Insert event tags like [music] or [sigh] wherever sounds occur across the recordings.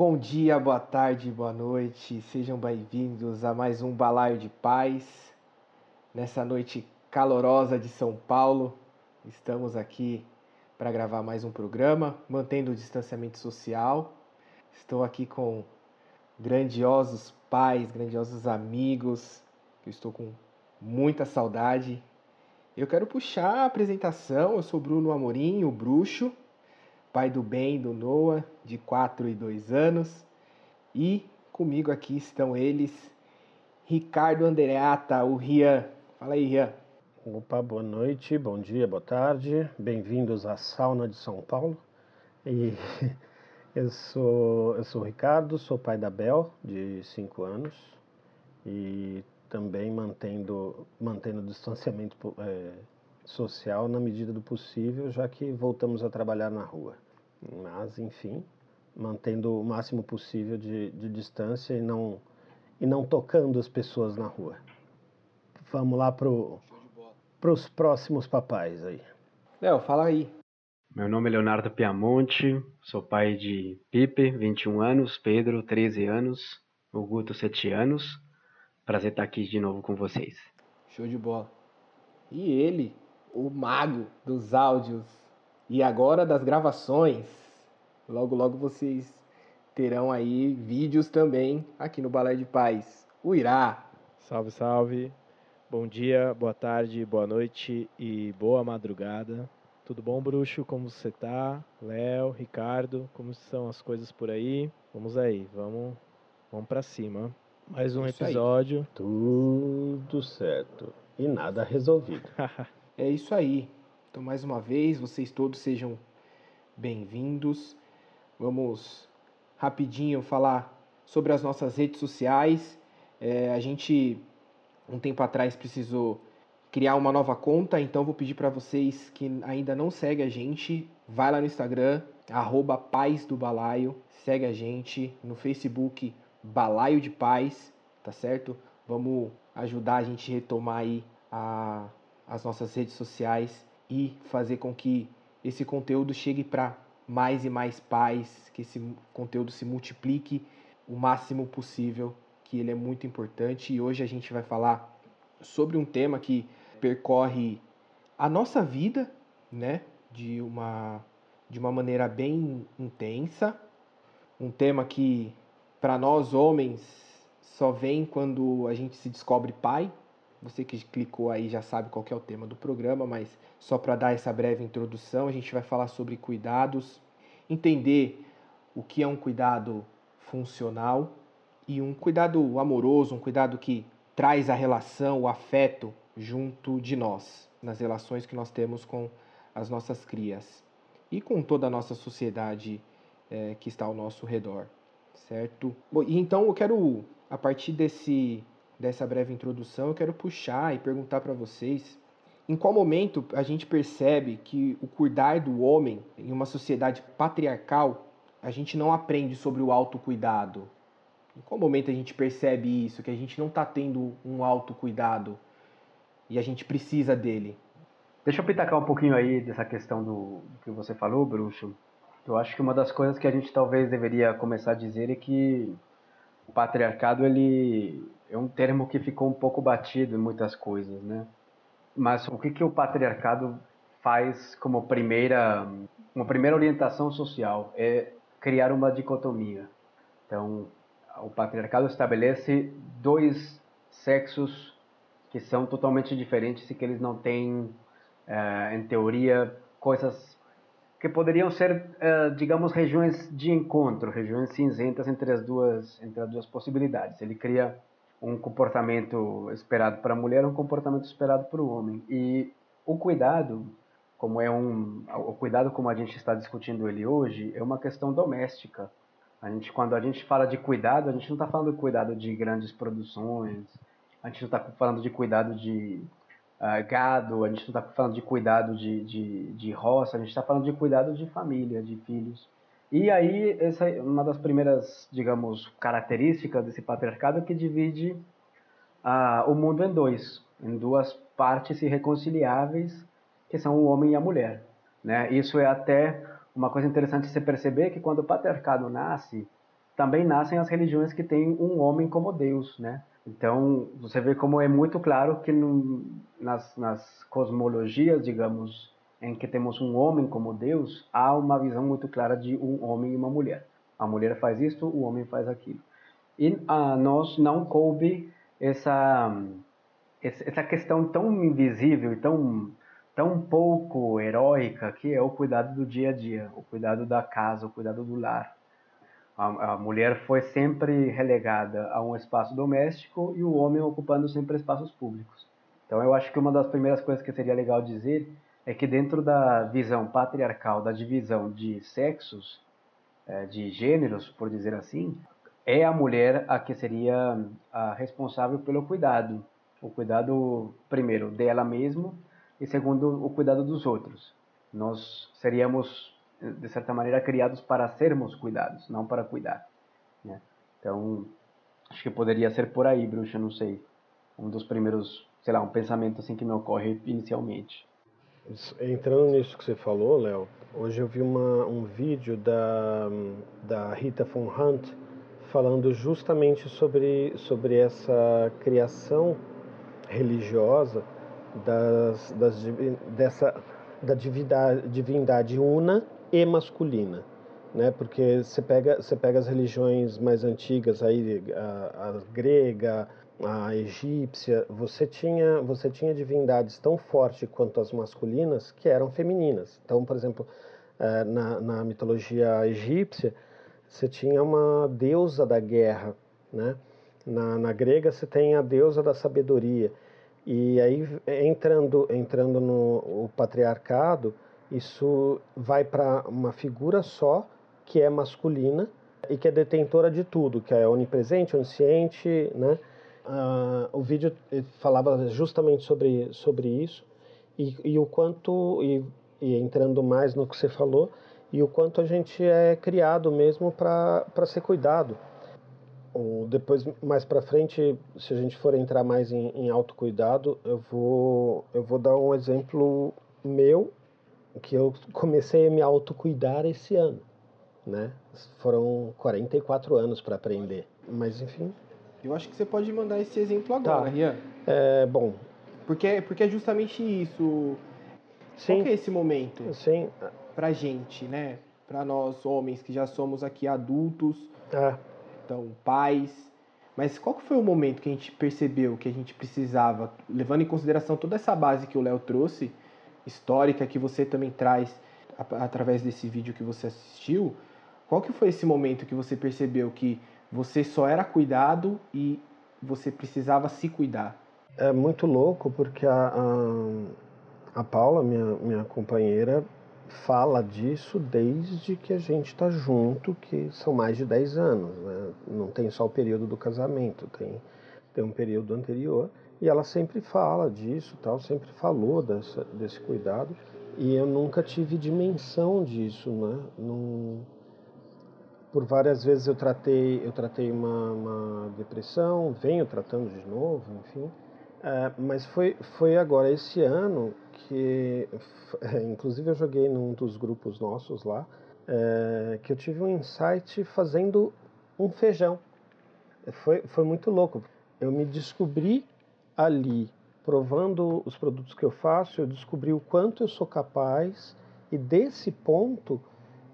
Bom dia, boa tarde, boa noite, sejam bem-vindos a mais um Balaio de Paz. Nessa noite calorosa de São Paulo, estamos aqui para gravar mais um programa, mantendo o distanciamento social. Estou aqui com grandiosos pais, grandiosos amigos, que eu estou com muita saudade. Eu quero puxar a apresentação, eu sou Bruno Amorim, o bruxo, pai do bem do Noah, de 4 e 2 anos. E comigo aqui estão eles, Ricardo Andreata, o Rian. Fala aí, Rian. Opa, boa noite, bom dia, boa tarde. Bem-vindos à sauna de São Paulo. E [laughs] eu sou, eu sou o Ricardo, sou pai da Bel, de 5 anos. E também mantendo, mantendo o distanciamento é, social na medida do possível, já que voltamos a trabalhar na rua. Mas, enfim, mantendo o máximo possível de, de distância e não, e não tocando as pessoas na rua. Vamos lá para os próximos papais aí. Léo, fala aí. Meu nome é Leonardo Piamonte, sou pai de Pipe, 21 anos, Pedro, 13 anos, o Guto, 7 anos. Prazer estar aqui de novo com vocês. Show de bola. E ele, o mago dos áudios e agora das gravações. Logo, logo vocês terão aí vídeos também aqui no Balé de Paz. O Irá. Salve, salve. Bom dia, boa tarde, boa noite e boa madrugada. Tudo bom, bruxo? Como você tá? Léo, Ricardo, como estão as coisas por aí? Vamos aí, vamos, vamos para cima. Mais um isso episódio. Aí. Tudo certo e nada resolvido. [laughs] É isso aí. Então, mais uma vez, vocês todos sejam bem-vindos. Vamos rapidinho falar sobre as nossas redes sociais. É, a gente, um tempo atrás, precisou criar uma nova conta, então vou pedir para vocês que ainda não seguem a gente, vai lá no Instagram, arroba Paz do Balaio, segue a gente no Facebook Balaio de Paz, tá certo? Vamos ajudar a gente a retomar aí a as nossas redes sociais e fazer com que esse conteúdo chegue para mais e mais pais, que esse conteúdo se multiplique o máximo possível, que ele é muito importante. E hoje a gente vai falar sobre um tema que percorre a nossa vida, né, de uma de uma maneira bem intensa, um tema que para nós homens só vem quando a gente se descobre pai, você que clicou aí já sabe qual é o tema do programa, mas só para dar essa breve introdução, a gente vai falar sobre cuidados, entender o que é um cuidado funcional e um cuidado amoroso, um cuidado que traz a relação, o afeto junto de nós, nas relações que nós temos com as nossas crias e com toda a nossa sociedade é, que está ao nosso redor, certo? Bom, então eu quero, a partir desse dessa breve introdução, eu quero puxar e perguntar para vocês em qual momento a gente percebe que o cuidar do homem em uma sociedade patriarcal, a gente não aprende sobre o autocuidado? Em qual momento a gente percebe isso, que a gente não está tendo um autocuidado e a gente precisa dele? Deixa eu pitacar um pouquinho aí dessa questão do, do que você falou, Bruxo. Eu acho que uma das coisas que a gente talvez deveria começar a dizer é que o patriarcado ele é um termo que ficou um pouco batido em muitas coisas, né? Mas o que que o patriarcado faz como primeira uma primeira orientação social é criar uma dicotomia. Então, o patriarcado estabelece dois sexos que são totalmente diferentes e que eles não têm, eh, em teoria, coisas que poderiam ser, uh, digamos, regiões de encontro, regiões cinzentas entre as duas, entre as duas possibilidades. Ele cria um comportamento esperado para a mulher, um comportamento esperado para o homem. E o cuidado, como é um, o cuidado como a gente está discutindo ele hoje, é uma questão doméstica. A gente, quando a gente fala de cuidado, a gente não está falando de cuidado de grandes produções, a gente não está falando de cuidado de uh, gado, a gente não está falando de cuidado de, de, de roça, a gente está falando de cuidado de família, de filhos. E aí, essa é uma das primeiras, digamos, características desse patriarcado que divide uh, o mundo em dois, em duas partes irreconciliáveis, que são o homem e a mulher. Né? Isso é até uma coisa interessante de se perceber que quando o patriarcado nasce, também nascem as religiões que têm um homem como Deus, né? Então, você vê como é muito claro que no, nas, nas cosmologias, digamos, em que temos um homem como Deus, há uma visão muito clara de um homem e uma mulher. A mulher faz isto, o homem faz aquilo. E a nós não coube essa essa questão tão invisível e tão tão pouco heróica que é o cuidado do dia a dia, o cuidado da casa, o cuidado do lar. A, a mulher foi sempre relegada a um espaço doméstico e o homem ocupando sempre espaços públicos. Então eu acho que uma das primeiras coisas que seria legal dizer é que dentro da visão patriarcal, da divisão de sexos, é, de gêneros, por dizer assim, é a mulher a que seria a responsável pelo cuidado. O cuidado, primeiro, dela mesma e segundo, o cuidado dos outros. Nós seríamos de certa maneira, criados para sermos cuidados, não para cuidar. Né? Então, acho que poderia ser por aí, bruxa, não sei. Um dos primeiros, sei lá, um pensamento assim que me ocorre inicialmente. Entrando nisso que você falou, Léo, hoje eu vi uma, um vídeo da, da Rita von Hunt falando justamente sobre, sobre essa criação religiosa das, das, dessa, da divindade, divindade una e masculina, né? Porque você pega, você pega as religiões mais antigas aí, a, a grega, a egípcia, você tinha, você tinha divindades tão fortes quanto as masculinas que eram femininas. Então, por exemplo, eh, na, na mitologia egípcia, você tinha uma deusa da guerra, né? Na, na grega você tem a deusa da sabedoria. E aí entrando entrando no o patriarcado, isso vai para uma figura só, que é masculina e que é detentora de tudo, que é onipresente, onisciente, né? Uh, o vídeo falava justamente sobre, sobre isso e, e o quanto, e, e, entrando mais no que você falou, e o quanto a gente é criado mesmo para ser cuidado. Ou depois, mais para frente, se a gente for entrar mais em, em autocuidado, eu vou, eu vou dar um exemplo meu que eu comecei a me autocuidar esse ano, né? Foram 44 anos para aprender, mas enfim. Eu acho que você pode mandar esse exemplo agora, tá. Rian. É, bom. Porque, porque é justamente isso. Sim. Qual que é esse momento? Sim. Pra gente, né? Pra nós homens que já somos aqui adultos, é. então pais. Mas qual que foi o momento que a gente percebeu que a gente precisava, levando em consideração toda essa base que o Léo trouxe, histórica que você também traz através desse vídeo que você assistiu, qual que foi esse momento que você percebeu que você só era cuidado e você precisava se cuidar? É muito louco porque a, a, a Paula, minha, minha companheira, fala disso desde que a gente está junto, que são mais de 10 anos. Né? Não tem só o período do casamento, tem, tem um período anterior. E ela sempre fala disso, tal, sempre falou dessa, desse cuidado. E eu nunca tive dimensão disso, né? Num, por várias vezes eu tratei, eu tratei uma, uma depressão, venho tratando de novo, enfim. É, mas foi, foi agora esse ano que, [laughs] inclusive eu joguei num dos grupos nossos lá, é, que eu tive um insight fazendo um feijão. Foi, foi muito louco. Eu me descobri ali, provando os produtos que eu faço, eu descobri o quanto eu sou capaz e desse ponto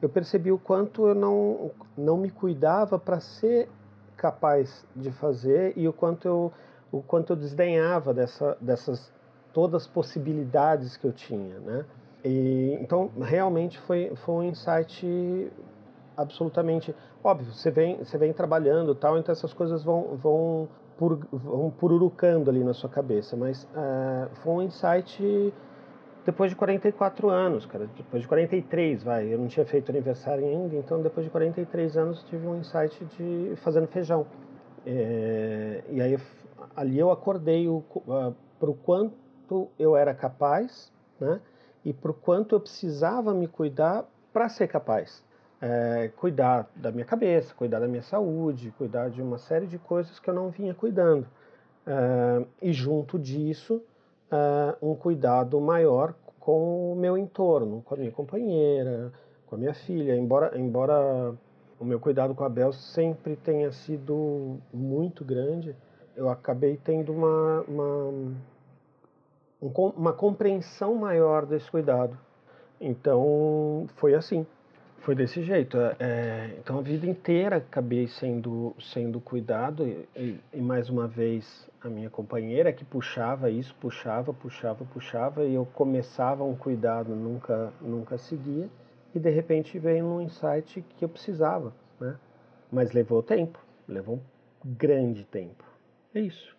eu percebi o quanto eu não, não me cuidava para ser capaz de fazer e o quanto eu, o quanto eu desdenhava dessa, dessas todas as possibilidades que eu tinha, né? E, então realmente foi, foi um insight absolutamente óbvio. Você vem, você vem trabalhando tal, então essas coisas vão, vão pur, vão pururucando ali na sua cabeça, mas uh, foi um insight depois de 44 anos, cara, depois de 43, vai, eu não tinha feito aniversário ainda, então depois de 43 anos tive um insight de fazendo feijão. É, e aí ali eu acordei o, uh, pro quanto eu era capaz, né, e pro quanto eu precisava me cuidar para ser capaz é, cuidar da minha cabeça, cuidar da minha saúde, cuidar de uma série de coisas que eu não vinha cuidando. É, e junto disso, é, um cuidado maior com o meu entorno, com a minha companheira, com a minha filha. Embora, embora o meu cuidado com a Bel sempre tenha sido muito grande, eu acabei tendo uma, uma, uma compreensão maior desse cuidado. Então, foi assim. Foi desse jeito. É, é, então a vida inteira acabei sendo, sendo cuidado e, e, mais uma vez a minha companheira que puxava isso, puxava, puxava, puxava e eu começava um cuidado, nunca, nunca seguia e de repente veio um insight que eu precisava, né? Mas levou tempo, levou um grande tempo. É isso.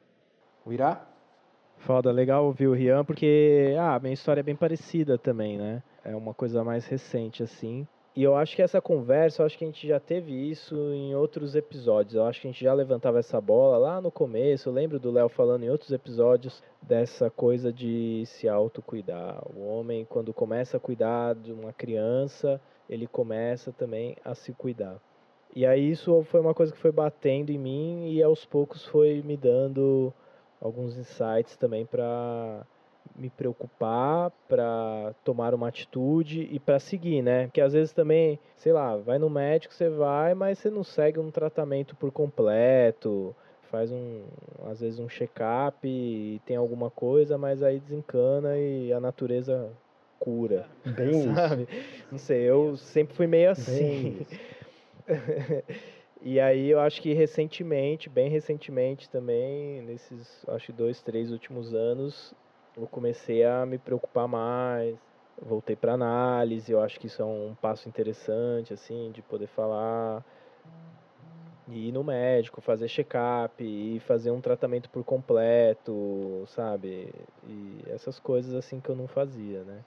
O Irá? Foda, legal ouvir o Rian, porque ah, a minha história é bem parecida também, né? É uma coisa mais recente, assim. E eu acho que essa conversa, eu acho que a gente já teve isso em outros episódios. Eu acho que a gente já levantava essa bola lá no começo. Eu lembro do Léo falando em outros episódios dessa coisa de se autocuidar. O homem, quando começa a cuidar de uma criança, ele começa também a se cuidar. E aí isso foi uma coisa que foi batendo em mim e aos poucos foi me dando alguns insights também para me preocupar, para tomar uma atitude e para seguir, né? Porque às vezes também, sei lá, vai no médico, você vai, mas você não segue um tratamento por completo, faz um, às vezes um check-up e tem alguma coisa, mas aí desencana e a natureza cura. Bem sabe? Isso. Não sei, eu sempre fui meio assim. [laughs] e aí eu acho que recentemente, bem recentemente também, nesses acho que dois, três últimos anos, eu comecei a me preocupar mais, voltei para análise, eu acho que isso é um passo interessante, assim, de poder falar, e ir no médico, fazer check-up, e fazer um tratamento por completo, sabe? E essas coisas, assim, que eu não fazia, né?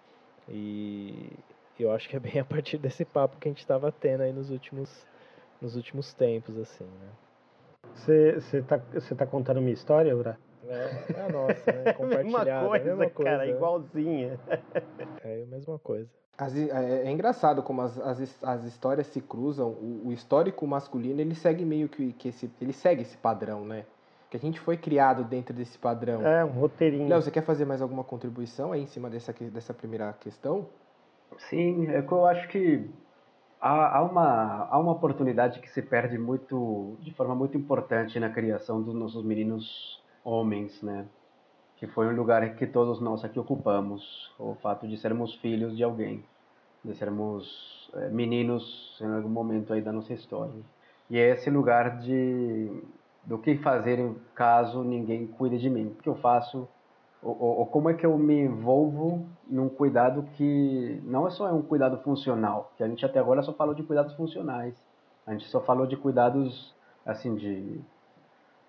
E eu acho que é bem a partir [laughs] desse papo que a gente estava tendo aí nos últimos, nos últimos tempos, assim, né? Você tá, tá contando uma história, Ura? É, é a nossa, né? [laughs] Compartilhada. mesma coisa, mesma coisa, cara, igualzinha. [laughs] É a mesma coisa. As, é, é, engraçado como as, as, as histórias se cruzam. O, o, histórico masculino ele segue meio que, que esse, ele segue esse padrão, né? Que a gente foi criado dentro desse padrão. É, um roteirinho. Léo, você quer fazer mais alguma contribuição aí em cima dessa, dessa primeira questão? Sim, é que eu acho que há, há, uma, há uma oportunidade que se perde muito, de forma muito importante na criação dos nossos meninos homens, né? Que foi um lugar que todos nós aqui ocupamos, o fato de sermos filhos de alguém, de sermos é, meninos em algum momento aí da nossa história. E é esse lugar de do que fazer caso ninguém cuide de mim. O que eu faço ou, ou, como é que eu me envolvo num cuidado que não é só um cuidado funcional, que a gente até agora só falou de cuidados funcionais. A gente só falou de cuidados assim de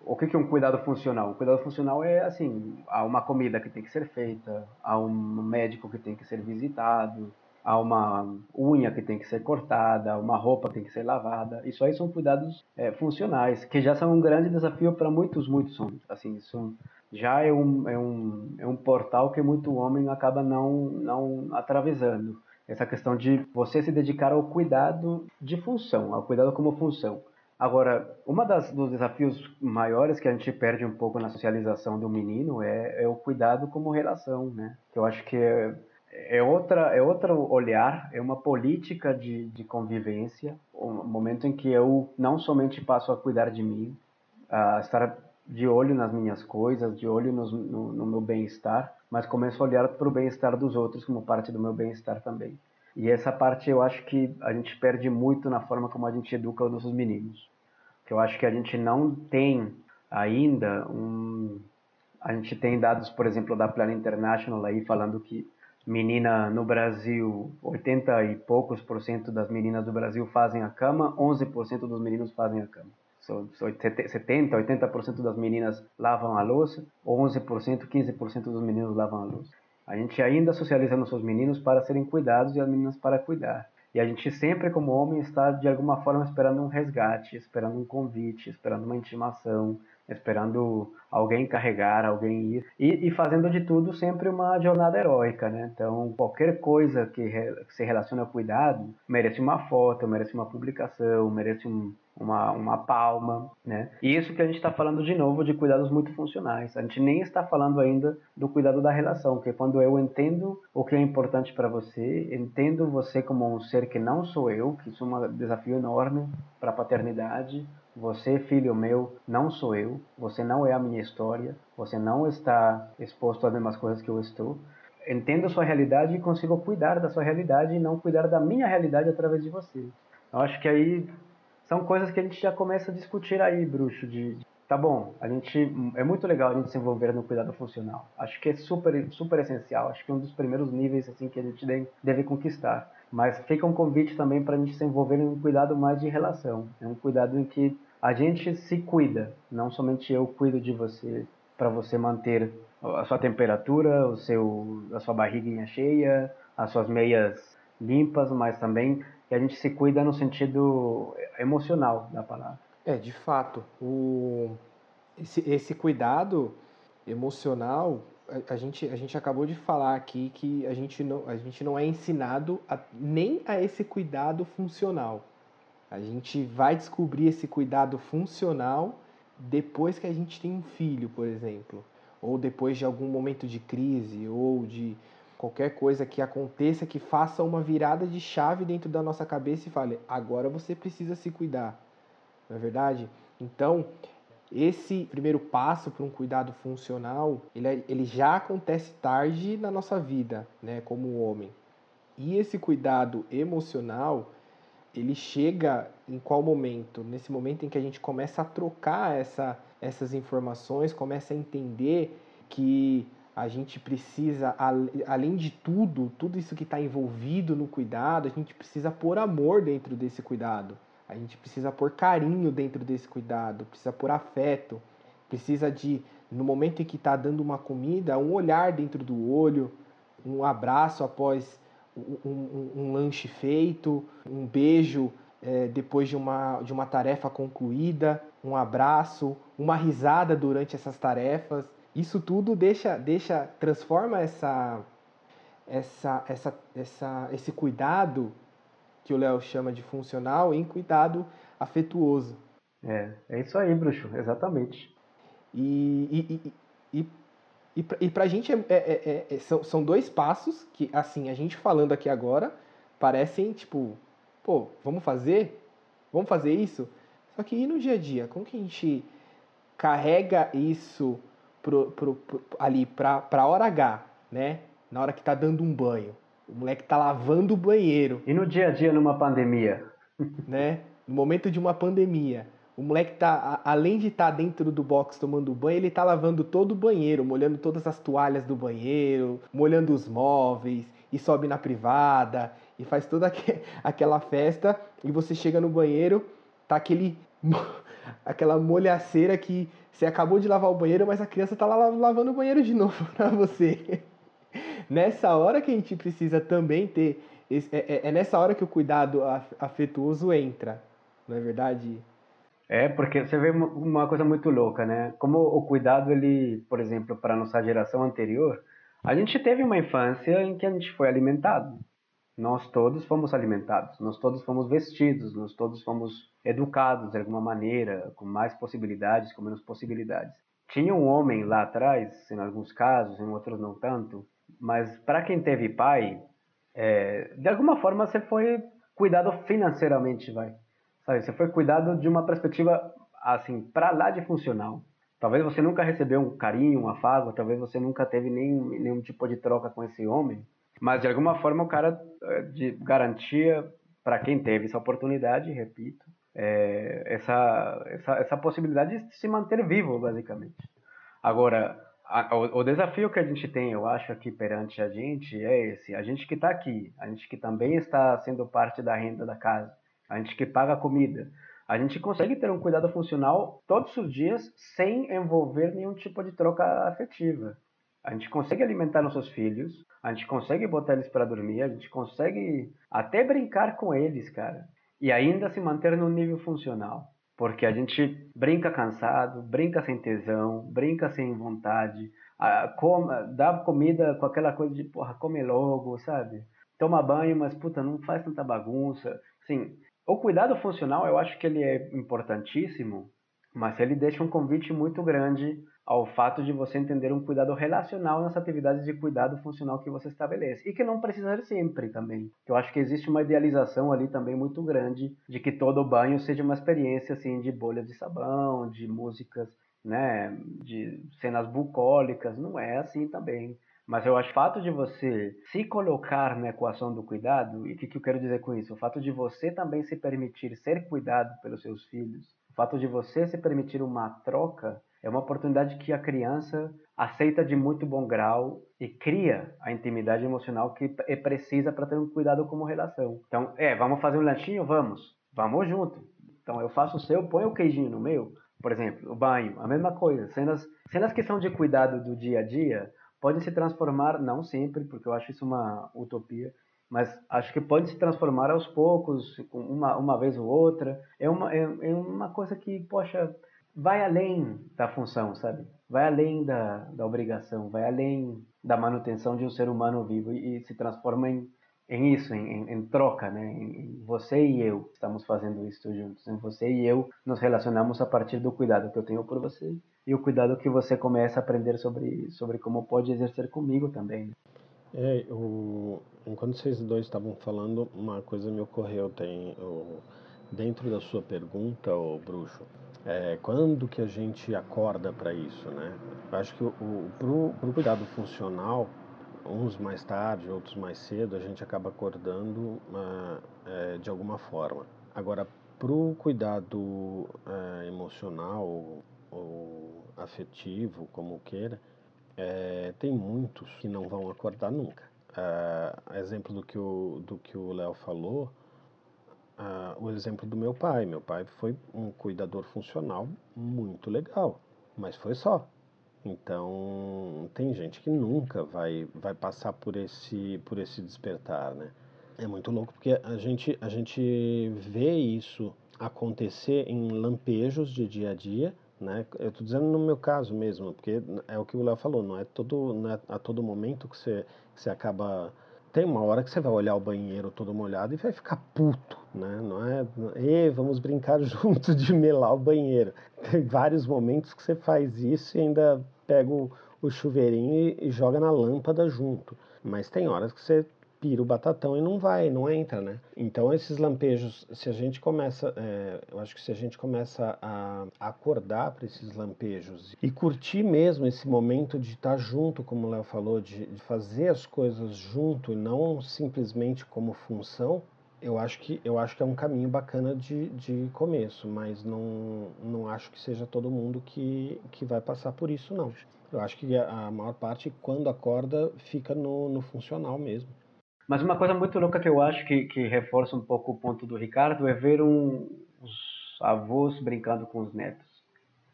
o que é um cuidado funcional? Um cuidado funcional é assim, há uma comida que tem que ser feita, há um médico que tem que ser visitado, há uma unha que tem que ser cortada, uma roupa que tem que ser lavada. Isso aí são cuidados é, funcionais, que já são um grande desafio para muitos, muitos homens. Assim, isso já é um, é, um, é um portal que muito homem acaba não, não atravessando. Essa questão de você se dedicar ao cuidado de função, ao cuidado como função. Agora, uma das dos desafios maiores que a gente perde um pouco na socialização do menino é, é o cuidado como relação, né? Que eu acho que é, é outra é outro olhar, é uma política de, de convivência, um momento em que eu não somente passo a cuidar de mim, a estar de olho nas minhas coisas, de olho no, no, no meu bem-estar, mas começo a olhar para o bem-estar dos outros como parte do meu bem-estar também. E essa parte eu acho que a gente perde muito na forma como a gente educa os nossos meninos. Que eu acho que a gente não tem ainda um. A gente tem dados, por exemplo, da Plan International aí falando que menina no Brasil, 80 e poucos por cento das meninas do Brasil fazem a cama, 11% dos meninos fazem a cama. 70, 80% das meninas lavam a louça, 11%, 15% dos meninos lavam a louça. A gente ainda socializa nossos meninos para serem cuidados e as meninas para cuidar. E a gente sempre, como homem, está de alguma forma esperando um resgate, esperando um convite, esperando uma intimação, esperando alguém carregar, alguém ir, e, e, fazendo de tudo sempre uma jornada heróica, né? Então, qualquer coisa que, re, que se relaciona ao cuidado merece uma foto, merece uma publicação, merece um, uma, uma palma, né? E isso que a gente está falando de novo de cuidados muito funcionais. A gente nem está falando ainda do cuidado da relação, que é quando eu entendo o que é importante para você, entendo você como um ser que não sou eu, que isso é um desafio enorme para a paternidade, você, filho meu, não sou eu. Você não é a minha história. Você não está exposto às mesmas coisas que eu estou. Entendo sua realidade e consigo cuidar da sua realidade e não cuidar da minha realidade através de você. Eu acho que aí são coisas que a gente já começa a discutir aí, bruxo, de, tá bom, a gente é muito legal a gente se envolver no cuidado funcional. Acho que é super super essencial, acho que é um dos primeiros níveis assim que a gente deve, deve conquistar. Mas fica um convite também para a gente se envolver em um cuidado mais de relação. É um cuidado em que a gente se cuida, não somente eu cuido de você para você manter a sua temperatura, o seu, a sua barriguinha cheia, as suas meias limpas, mas também que a gente se cuida no sentido emocional da palavra. É, de fato, o, esse, esse cuidado emocional a, gente, a gente acabou de falar aqui que a gente não, a gente não é ensinado a, nem a esse cuidado funcional. A gente vai descobrir esse cuidado funcional depois que a gente tem um filho, por exemplo, ou depois de algum momento de crise, ou de qualquer coisa que aconteça que faça uma virada de chave dentro da nossa cabeça e fale: agora você precisa se cuidar. Não é verdade? Então, esse primeiro passo para um cuidado funcional, ele, é, ele já acontece tarde na nossa vida, né, como homem. E esse cuidado emocional, ele chega em qual momento? Nesse momento em que a gente começa a trocar essa, essas informações, começa a entender que a gente precisa, além de tudo, tudo isso que está envolvido no cuidado, a gente precisa pôr amor dentro desse cuidado. A gente precisa pôr carinho dentro desse cuidado, precisa pôr afeto, precisa de, no momento em que está dando uma comida, um olhar dentro do olho, um abraço após um, um, um lanche feito, um beijo é, depois de uma, de uma tarefa concluída, um abraço, uma risada durante essas tarefas. Isso tudo deixa, deixa transforma essa, essa, essa, essa, esse cuidado que o Léo chama de funcional em cuidado afetuoso. É, é isso aí, bruxo, exatamente. E, e, e, e, e para a gente é, é, é, é, são, são dois passos que, assim, a gente falando aqui agora, parecem tipo, pô, vamos fazer? Vamos fazer isso? Só que e no dia a dia? Como que a gente carrega isso pro, pro, pro, ali para a hora H, né? Na hora que tá dando um banho. O moleque tá lavando o banheiro. E no dia a dia numa pandemia? [laughs] Né? No momento de uma pandemia. O moleque tá, além de estar tá dentro do box tomando banho, ele tá lavando todo o banheiro, molhando todas as toalhas do banheiro, molhando os móveis, e sobe na privada, e faz toda [laughs] aquela festa, e você chega no banheiro, tá aquele [laughs] aquela molhaceira que você acabou de lavar o banheiro, mas a criança tá lá lavando o banheiro de [laughs] novo pra você. nessa hora que a gente precisa também ter. É, é, é, nessa hora que o cuidado afetuoso entra, não é verdade? É, porque você vê uma coisa muito louca, né? Como o cuidado, ele, por exemplo, para nossa geração anterior, a gente teve uma infância em que a gente foi alimentado. Nós todos fomos alimentados, nós todos fomos vestidos, nós todos fomos educados de alguma maneira, com mais possibilidades, com menos possibilidades. Tinha um homem lá atrás, em alguns casos, em outros não tanto, mas para quem teve pai, é, de alguma forma você foi cuidado financeiramente, vai. Sabe? Você foi cuidado de uma perspectiva assim para lá de funcional. Talvez você nunca recebeu um carinho, um afago, talvez você nunca teve nenhum, nenhum tipo de troca com esse homem, mas de alguma forma o cara é, de garantia para quem teve essa oportunidade, repito, é, essa, essa, essa possibilidade de se manter vivo, basicamente. Agora, a, o, o, desafio que a gente tem, eu acho, aqui perante a gente é esse: a gente que está aqui, a gente que também está sendo parte da renda da casa, a gente que paga a comida, a gente consegue ter um cuidado funcional todos os dias sem envolver nenhum tipo de troca afetiva. A gente consegue alimentar nossos filhos, a gente consegue botar eles para dormir, a gente consegue até brincar com eles, cara, e ainda se manter no nível funcional. Porque a gente brinca cansado, brinca sem tesão, brinca sem vontade, a, dá comida com aquela coisa de, porra, come logo, sabe? Toma banho, mas, puta, não faz tanta bagunça. Sim, o cuidado funcional eu acho que ele é importantíssimo, mas ele deixa um convite muito grande ao fato de você entender um cuidado relacional nas atividades de cuidado funcional que você estabelece. E que não precisa ser sempre também. Eu acho que existe uma idealização ali também muito grande de que todo banho seja uma experiência assim de bolhas de sabão, de músicas, né, de cenas bucólicas, não é assim também. Mas eu acho o fato de você se colocar na equação do cuidado, e o que, que eu quero dizer com isso? O fato de você também se permitir ser cuidado pelos seus filhos, o fato de você se permitir uma troca, é uma oportunidade que a criança aceita de muito bom grau e cria a intimidade emocional que é precisa para ter um cuidado como relação. Então, é, vamos fazer um lanchinho? Vamos. Vamos junto. Então, eu faço o seu, põe o queijinho no meu. Por exemplo, o banho, a mesma coisa. Cenas, cenas que são de cuidado do dia a dia podem se transformar, não sempre, porque eu acho isso uma utopia, mas acho que pode se transformar aos poucos, uma, uma vez ou outra. É uma, é, é uma coisa que, poxa, vai além da função, sabe? Vai além da, da obrigação, vai além da manutenção de um ser humano vivo e, e se transforma em, em isso, em, em, em troca, né? Em, você e eu estamos fazendo isso juntos. Em você e eu nos relacionamos a partir do cuidado que eu tenho por você e o cuidado que você começa a aprender sobre sobre como pode exercer comigo também. Né? É, o, enquanto vocês dois estavam falando, uma coisa me ocorreu tem o, dentro da sua pergunta, o bruxo. É, quando que a gente acorda para isso, né? Eu acho que o, o cuidado funcional, uns mais tarde, outros mais cedo, a gente acaba acordando uh, é, de alguma forma. Agora, pro cuidado é, emocional ou afetivo, como queira, é, tem muitos que não vão acordar nunca. Uh, exemplo do que o do que o Léo falou, uh, o exemplo do meu pai. Meu pai foi um cuidador funcional muito legal, mas foi só. Então tem gente que nunca vai vai passar por esse por esse despertar, né? É muito louco porque a gente a gente vê isso acontecer em lampejos de dia a dia né? Eu estou dizendo no meu caso mesmo, porque é o que o Léo falou, não é, todo, não é a todo momento que você, que você acaba. Tem uma hora que você vai olhar o banheiro todo molhado e vai ficar puto, né? Não é, e vamos brincar [laughs] junto de melar o banheiro. Tem vários momentos que você faz isso e ainda pega o, o chuveirinho e, e joga na lâmpada junto. Mas tem horas que você pira o batatão e não vai, não entra, né? Então esses lampejos, se a gente começa, é, eu acho que se a gente começa a acordar para esses lampejos e curtir mesmo esse momento de estar junto, como o Léo falou, de, de fazer as coisas junto e não simplesmente como função, eu acho que eu acho que é um caminho bacana de, de começo, mas não, não acho que seja todo mundo que, que vai passar por isso não. Eu acho que a maior parte quando acorda fica no, no funcional mesmo. Mas uma coisa muito louca que eu acho que, que reforça um pouco o ponto do Ricardo é ver um, os avós brincando com os netos.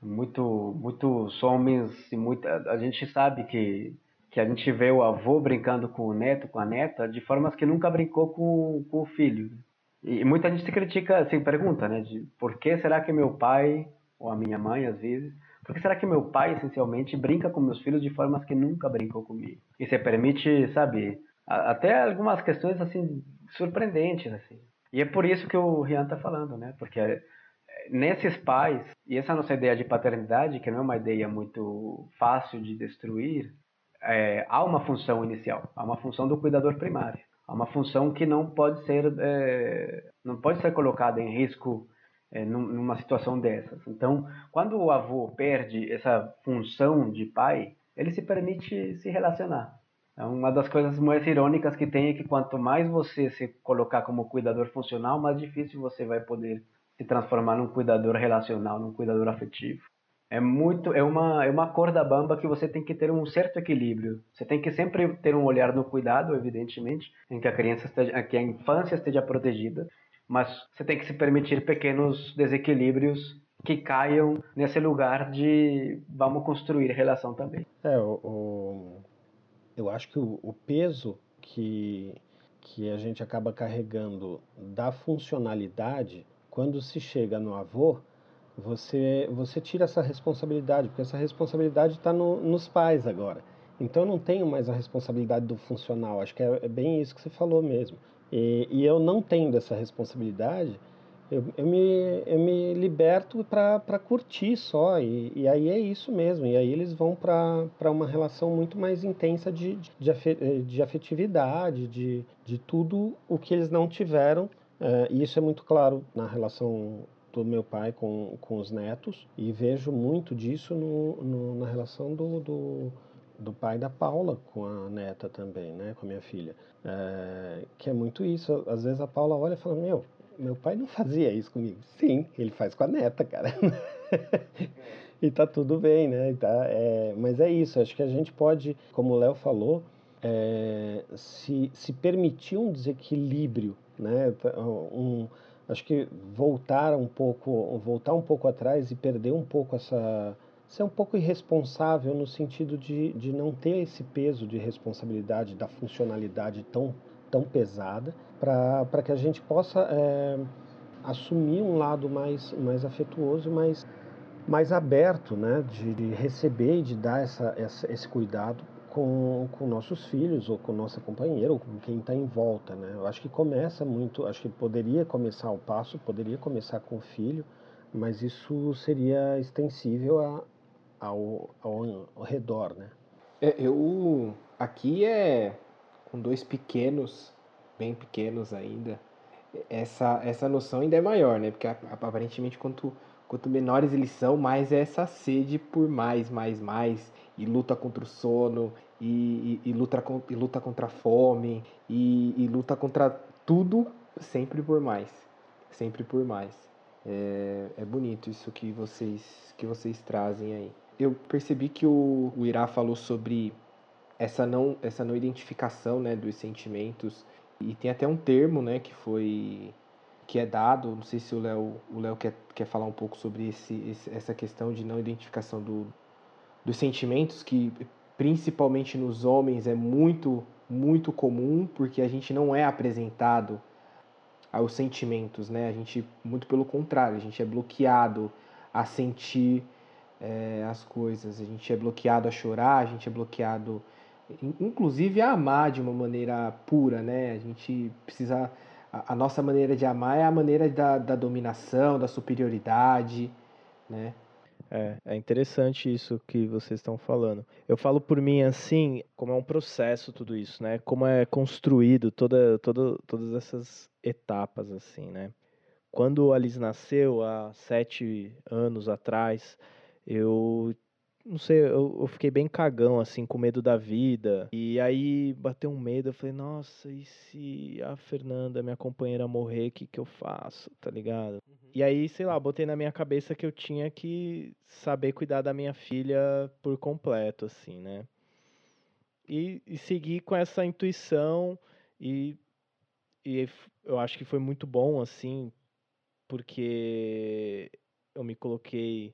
Muito, muitos homens e muita, a gente sabe que que a gente vê o avô brincando com o neto, com a neta, de formas que nunca brincou com, com o filho. E muita gente se critica, se pergunta, né, de por que será que meu pai, ou a minha mãe às vezes, por que será que meu pai, essencialmente, brinca com meus filhos de formas que nunca brincou comigo? E se permite, sabe, até algumas questões assim surpreendentes assim. E é por isso que o Rian está falando, né? Porque é, nesses pais e essa nossa ideia de paternidade, que não é uma ideia muito fácil de destruir, é, há uma função inicial, há uma função do cuidador primário, há uma função que não pode ser é, não pode ser colocada em risco é, numa situação dessas. Então, quando o avô perde essa função de pai, ele se permite se relacionar. É uma das coisas mais irônicas que tem é que quanto mais você se colocar como cuidador funcional, mais difícil você vai poder se transformar num cuidador relacional, num cuidador afetivo. É muito, é uma, é uma corda bamba que você tem que ter um certo equilíbrio. Você tem que sempre ter um olhar no cuidado, evidentemente, em que a criança esteja, que a infância esteja protegida, mas você tem que se permitir pequenos desequilíbrios que caiam nesse lugar de vamos construir relação também. É, o, o eu acho que o, o peso que, que a gente acaba carregando da funcionalidade, quando se chega no avô, você, você tira essa responsabilidade, porque essa responsabilidade está no, nos pais agora. Então eu não tenho mais a responsabilidade do funcional, acho que é, é bem isso que você falou mesmo. E, e eu não tendo essa responsabilidade, eu, eu, me, eu me liberto para curtir só, e, e aí é isso mesmo. E aí eles vão para uma relação muito mais intensa de, de, de afetividade, de, de tudo o que eles não tiveram. É, e isso é muito claro na relação do meu pai com, com os netos, e vejo muito disso no, no na relação do, do do pai da Paula com a neta também, né, com a minha filha, é, que é muito isso. Às vezes a Paula olha e fala: meu, meu pai não fazia isso comigo. Sim, ele faz com a neta, cara. [laughs] e tá tudo bem, né? Tá, é, mas é isso, acho que a gente pode, como o Léo falou, é, se, se permitir um desequilíbrio, né? Um, acho que voltar um pouco, voltar um pouco atrás e perder um pouco essa ser um pouco irresponsável no sentido de, de não ter esse peso de responsabilidade da funcionalidade tão, tão pesada para que a gente possa é, assumir um lado mais, mais afetuoso, mais, mais aberto, né, de, de receber e de dar essa, essa, esse cuidado com, com nossos filhos ou com nossa companheira ou com quem está em volta, né? Eu acho que começa muito, acho que poderia começar o passo, poderia começar com o filho, mas isso seria extensível a, ao, ao, ao redor, né? É, eu aqui é com dois pequenos bem pequenos ainda, essa, essa noção ainda é maior, né? Porque aparentemente quanto, quanto menores eles são, mais é essa sede por mais, mais, mais, e luta contra o sono, e, e, e luta, e luta contra a fome, e, e luta contra tudo, sempre por mais. Sempre por mais. É, é bonito isso que vocês, que vocês trazem aí. Eu percebi que o, o Irá falou sobre essa não, essa não identificação né, dos sentimentos e tem até um termo, né, que foi que é dado, não sei se o Léo o Léo quer, quer falar um pouco sobre esse, esse, essa questão de não identificação do, dos sentimentos, que principalmente nos homens é muito, muito comum, porque a gente não é apresentado aos sentimentos, né? A gente, muito pelo contrário, a gente é bloqueado a sentir é, as coisas, a gente é bloqueado a chorar, a gente é bloqueado inclusive a amar de uma maneira pura, né? A gente precisa. A, nossa maneira de amar é a maneira da, da dominação, da superioridade, né? É, é interessante isso que vocês estão falando. Eu falo por mim assim, como é um processo tudo isso, né? Como é construído toda, toda, todas essas etapas, assim, né? Quando Alice nasceu, há sete anos atrás, eu não sei, eu, eu, fiquei bem cagão, assim, com medo da vida. E aí bateu um medo, eu falei, nossa, e se a Fernanda, minha companheira, morrer, o que, que eu faço, tá ligado? Uhum. E aí, sei lá, botei na minha cabeça que eu tinha que saber cuidar da minha filha por completo, assim, né? E, e seguir com essa intuição e, e eu acho que foi muito bom, assim, porque eu me coloquei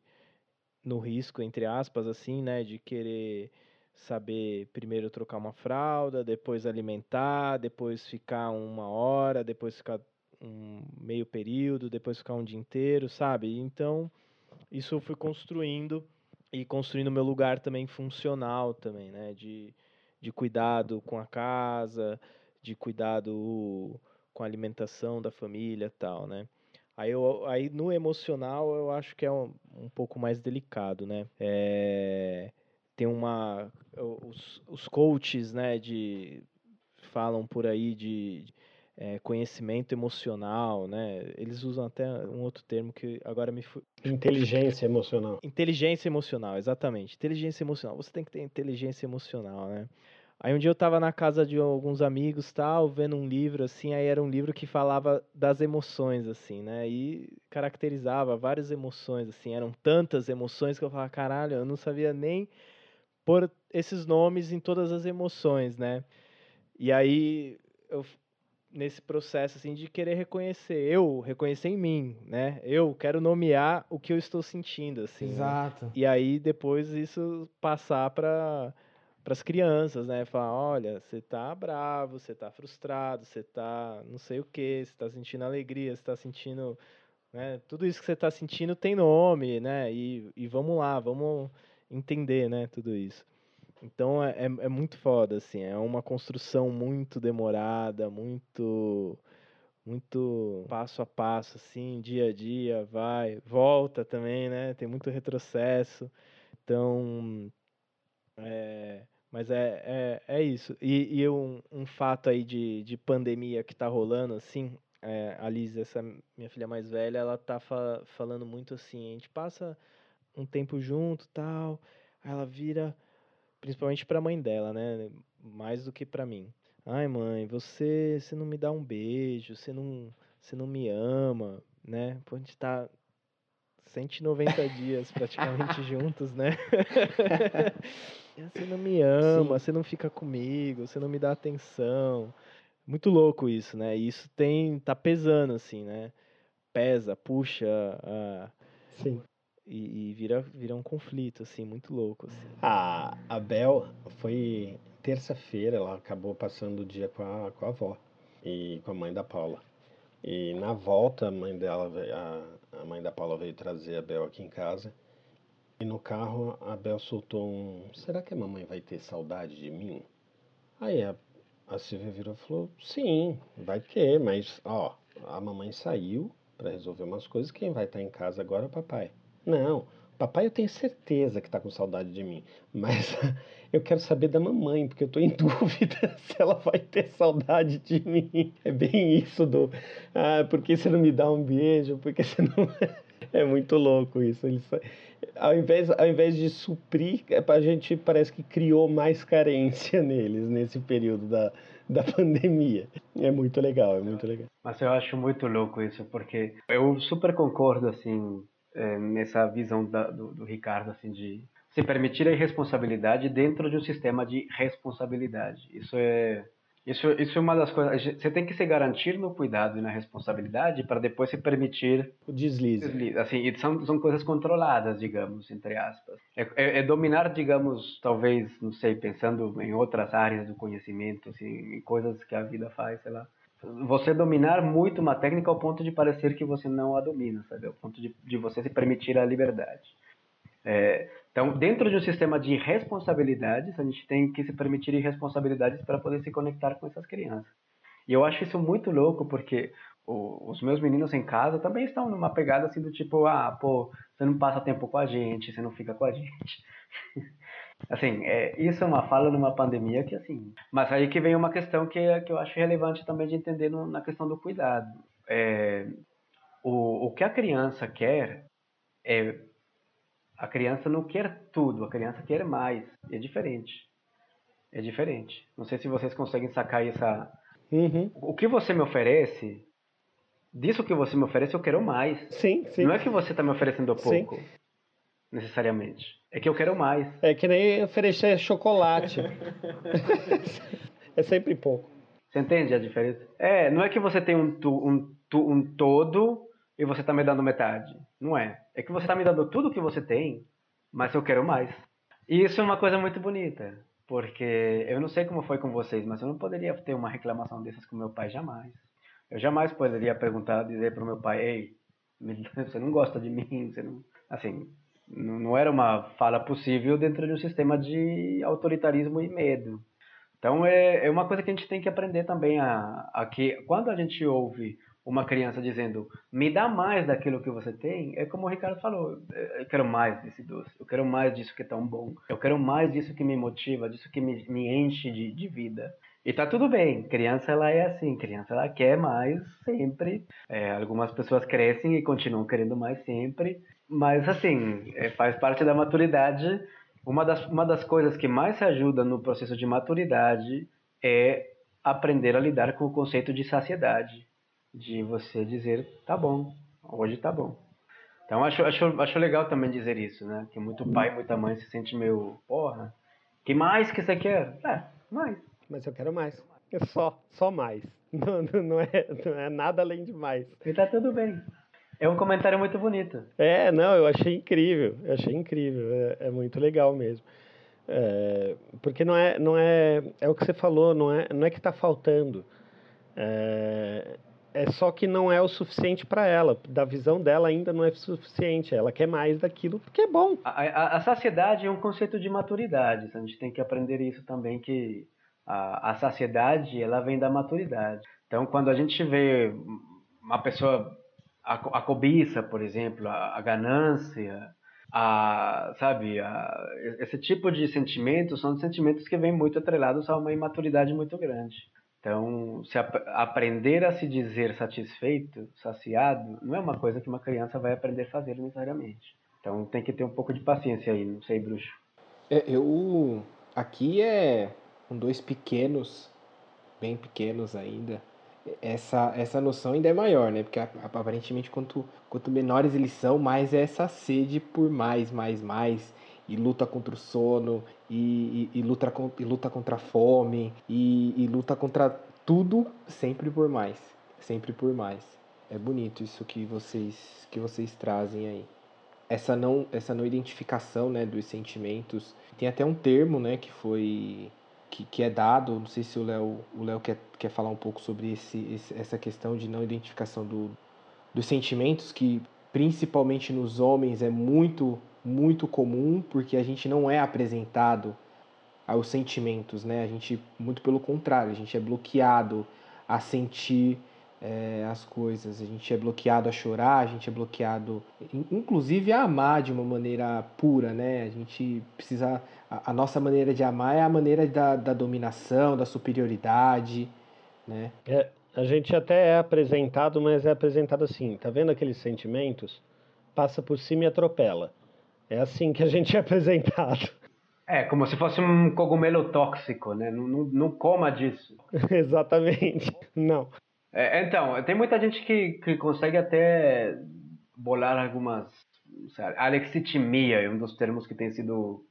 no risco, entre aspas, assim, né, de querer saber primeiro trocar uma fralda, depois alimentar, depois ficar uma hora, depois ficar um meio período, depois ficar um dia inteiro, sabe? Então, isso eu fui construindo e construindo meu lugar também funcional também, né, de, de cuidado com a casa, de cuidado com a alimentação da família tal, né? Aí, eu, aí no emocional eu acho que é um, um pouco mais delicado, né? É, tem uma. Os, os coaches, né, de. falam por aí de. É, conhecimento emocional, né? Eles usam até um outro termo que agora me inteligência emocional. Inteligência emocional, exatamente. Inteligência emocional. Você tem que ter inteligência emocional, né? Aí um dia eu tava na casa de alguns amigos, tal, vendo um livro assim, aí era um livro que falava das emoções assim, né? E caracterizava várias emoções assim, eram tantas emoções que eu falava, caralho, eu não sabia nem pôr esses nomes em todas as emoções, né? E aí eu nesse processo assim de querer reconhecer, eu reconhecer em mim, né? Eu quero nomear o que eu estou sentindo assim. Né? Exato. Né? E aí depois isso passar para para as crianças, né? Falar, olha, você tá bravo, você tá frustrado, você tá não sei o que, você tá sentindo alegria, você tá sentindo né? Tudo isso que você está sentindo tem nome, né? E, e vamos lá, vamos entender, né? Tudo isso. Então é, é, é muito foda, assim. É uma construção muito demorada, muito muito passo a passo, assim, dia a dia, vai, volta também, né? Tem muito retrocesso. Então, é, mas é, é, é isso. E, e um, um fato aí de, de pandemia que tá rolando, assim, é, a Liz, essa minha filha mais velha, ela tá fa falando muito assim, a gente passa um tempo junto tal, aí ela vira, principalmente pra mãe dela, né? Mais do que pra mim. Ai, mãe, você, você não me dá um beijo, você não, você não me ama, né? Pô, a gente tá 190 [laughs] dias praticamente juntos, né? [laughs] [laughs] você não me ama, Sim. você não fica comigo, você não me dá atenção. Muito louco isso, né? E isso tem tá pesando assim, né? Pesa, puxa, Sim. E, e, vira vira um conflito assim, muito louco assim. A a Bel foi terça-feira, ela acabou passando o dia com a com a avó e com a mãe da Paula. E na volta, a mãe dela, a, a mãe da Paula veio trazer a Bel aqui em casa. E no carro, a Bel soltou um: Será que a mamãe vai ter saudade de mim? Aí a, a Silvia virou e falou: Sim, vai ter, mas ó, a mamãe saiu para resolver umas coisas. Quem vai estar em casa agora é o papai. Não, Papai, eu tenho certeza que está com saudade de mim, mas [laughs] eu quero saber da mamãe, porque eu estou em [laughs] dúvida se ela vai ter saudade de mim. É bem isso do. Ah, por que você não me dá um beijo? Por que você não. [laughs] [laughs] É muito louco isso. Eles, ao, invés, ao invés de suprir, é a gente parece que criou mais carência [laughs] neles nesse período da, da [laughs] pandemia. É muito legal, é muito legal. Mas eu acho muito louco isso, porque eu super concordo, assim, é, nessa visão da, do, do, Ricardo, assim, de se permitir a irresponsabilidade dentro de um sistema de responsabilidade. Isso é isso, isso é uma das coisas. Você tem que se garantir no cuidado e na responsabilidade para depois se permitir o deslize. deslize. Assim, e são, são coisas controladas, digamos, entre aspas. É, é, é, dominar, digamos, talvez, não sei, pensando em outras áreas do conhecimento, assim, em coisas que a vida faz, sei lá você dominar muito uma técnica ao ponto de parecer que você não a domina, sabe? Ao ponto de, de você se permitir a liberdade. É, então, dentro de um sistema de responsabilidades, a gente tem que se permitir responsabilidades para poder se conectar com essas crianças. E eu acho isso muito louco, porque o, os meus meninos em casa também estão numa pegada assim do tipo, ah, pô, você não passa tempo com a gente, você não fica com a gente. [laughs] Assim, é, isso é uma fala numa pandemia que, assim... Mas aí que vem uma questão que, que eu acho relevante também de entender no, na questão do cuidado. É, o, o que a criança quer é... A criança não quer tudo, a criança quer mais. É diferente. É diferente. Não sei se vocês conseguem sacar essa... Uhum. O que você me oferece disso que você me oferece, eu quero mais. Sim, sim. Não é que você está me oferecendo pouco. Sim necessariamente. É que eu quero mais. É que nem oferecer chocolate. [laughs] é sempre pouco. Você entende a diferença? É, não é que você tem um, tu, um, tu, um todo e você está me dando metade. Não é. É que você está me dando tudo que você tem, mas eu quero mais. E isso é uma coisa muito bonita. Porque eu não sei como foi com vocês, mas eu não poderia ter uma reclamação dessas com meu pai jamais. Eu jamais poderia perguntar, dizer para o meu pai, ei, [laughs] você não gosta de mim, você não... Assim, não era uma fala possível dentro de um sistema de autoritarismo e medo. Então é, é uma coisa que a gente tem que aprender também a, a que quando a gente ouve uma criança dizendo me dá mais daquilo que você tem, é como o Ricardo falou, eu quero mais desse doce, eu quero mais disso que é tão bom, eu quero mais disso que me motiva, disso que me, me enche de, de vida. E tá tudo bem, criança ela é assim, criança ela quer mais sempre. É, algumas pessoas crescem e continuam querendo mais sempre, mas assim, é, faz parte da maturidade. Uma das, uma das coisas que mais se ajuda no processo de maturidade é aprender a lidar com o conceito de saciedade, de você dizer tá bom, hoje tá bom. Então acho, acho, acho legal também dizer isso, né? Que muito pai e muita mãe se sente meio, porra, que mais que você quer? É, mais mas eu quero mais. É só, só mais. [laughs] Não, não, é, não é nada além de mais. E tá tudo bem. É um comentário muito bonito. É, não, eu achei incrível. Eu achei incrível. É, é muito legal mesmo. É, porque não é, não é, é o que você falou, não é, não é que está faltando. É, É só que não é o suficiente para ela. Da visão dela ainda não é suficiente. Ela quer mais daquilo porque é bom. A, a, a saciedade é um conceito de maturidade. A gente tem que aprender isso também que a, a saciedade ela vem da maturidade. Então, quando a gente vê uma pessoa a, a cobiça, por exemplo, a, a ganância, a, sabe, a, esse tipo de sentimentos são sentimentos que vêm muito atrelados a uma imaturidade muito grande. Então, se ap aprender a se dizer satisfeito, saciado, não é uma coisa que uma criança vai aprender a fazer necessariamente. Então, tem que ter um pouco de paciência aí, não sei, bruxo. É, eu aqui é com dois pequenos, bem pequenos ainda essa, essa noção ainda é maior, né? Porque aparentemente quanto, quanto menores eles são, mais é essa sede por mais, mais, mais. E luta contra o sono, e, e, e luta, e luta contra a fome, e, e luta contra tudo sempre por mais. Sempre por mais. É bonito isso que vocês, que vocês trazem aí. Essa não, essa não identificação né, dos sentimentos. Tem até um termo né, que foi que, que é dado, não sei se o Léo o Léo quer, quer falar um pouco sobre esse, esse, essa questão de não identificação do, dos sentimentos, que principalmente nos homens é muito, muito comum, porque a gente não é apresentado aos sentimentos, né? A gente, muito pelo contrário, a gente é bloqueado a sentir é, as coisas. A gente é bloqueado a chorar, a gente é bloqueado, inclusive a amar de uma maneira pura, né? A gente precisa. A, a nossa maneira de amar é a maneira da, da dominação, da superioridade, né? É, a gente até é apresentado, mas é apresentado assim, tá vendo aqueles sentimentos? Passa por cima e atropela. É assim que a gente é apresentado. É, como se fosse um cogumelo tóxico, né? Não, não, não coma disso. [laughs] Exatamente. Não. É, então, tem muita gente que, que consegue até bolar algumas. Sabe, alexitimia é um dos termos que tem sido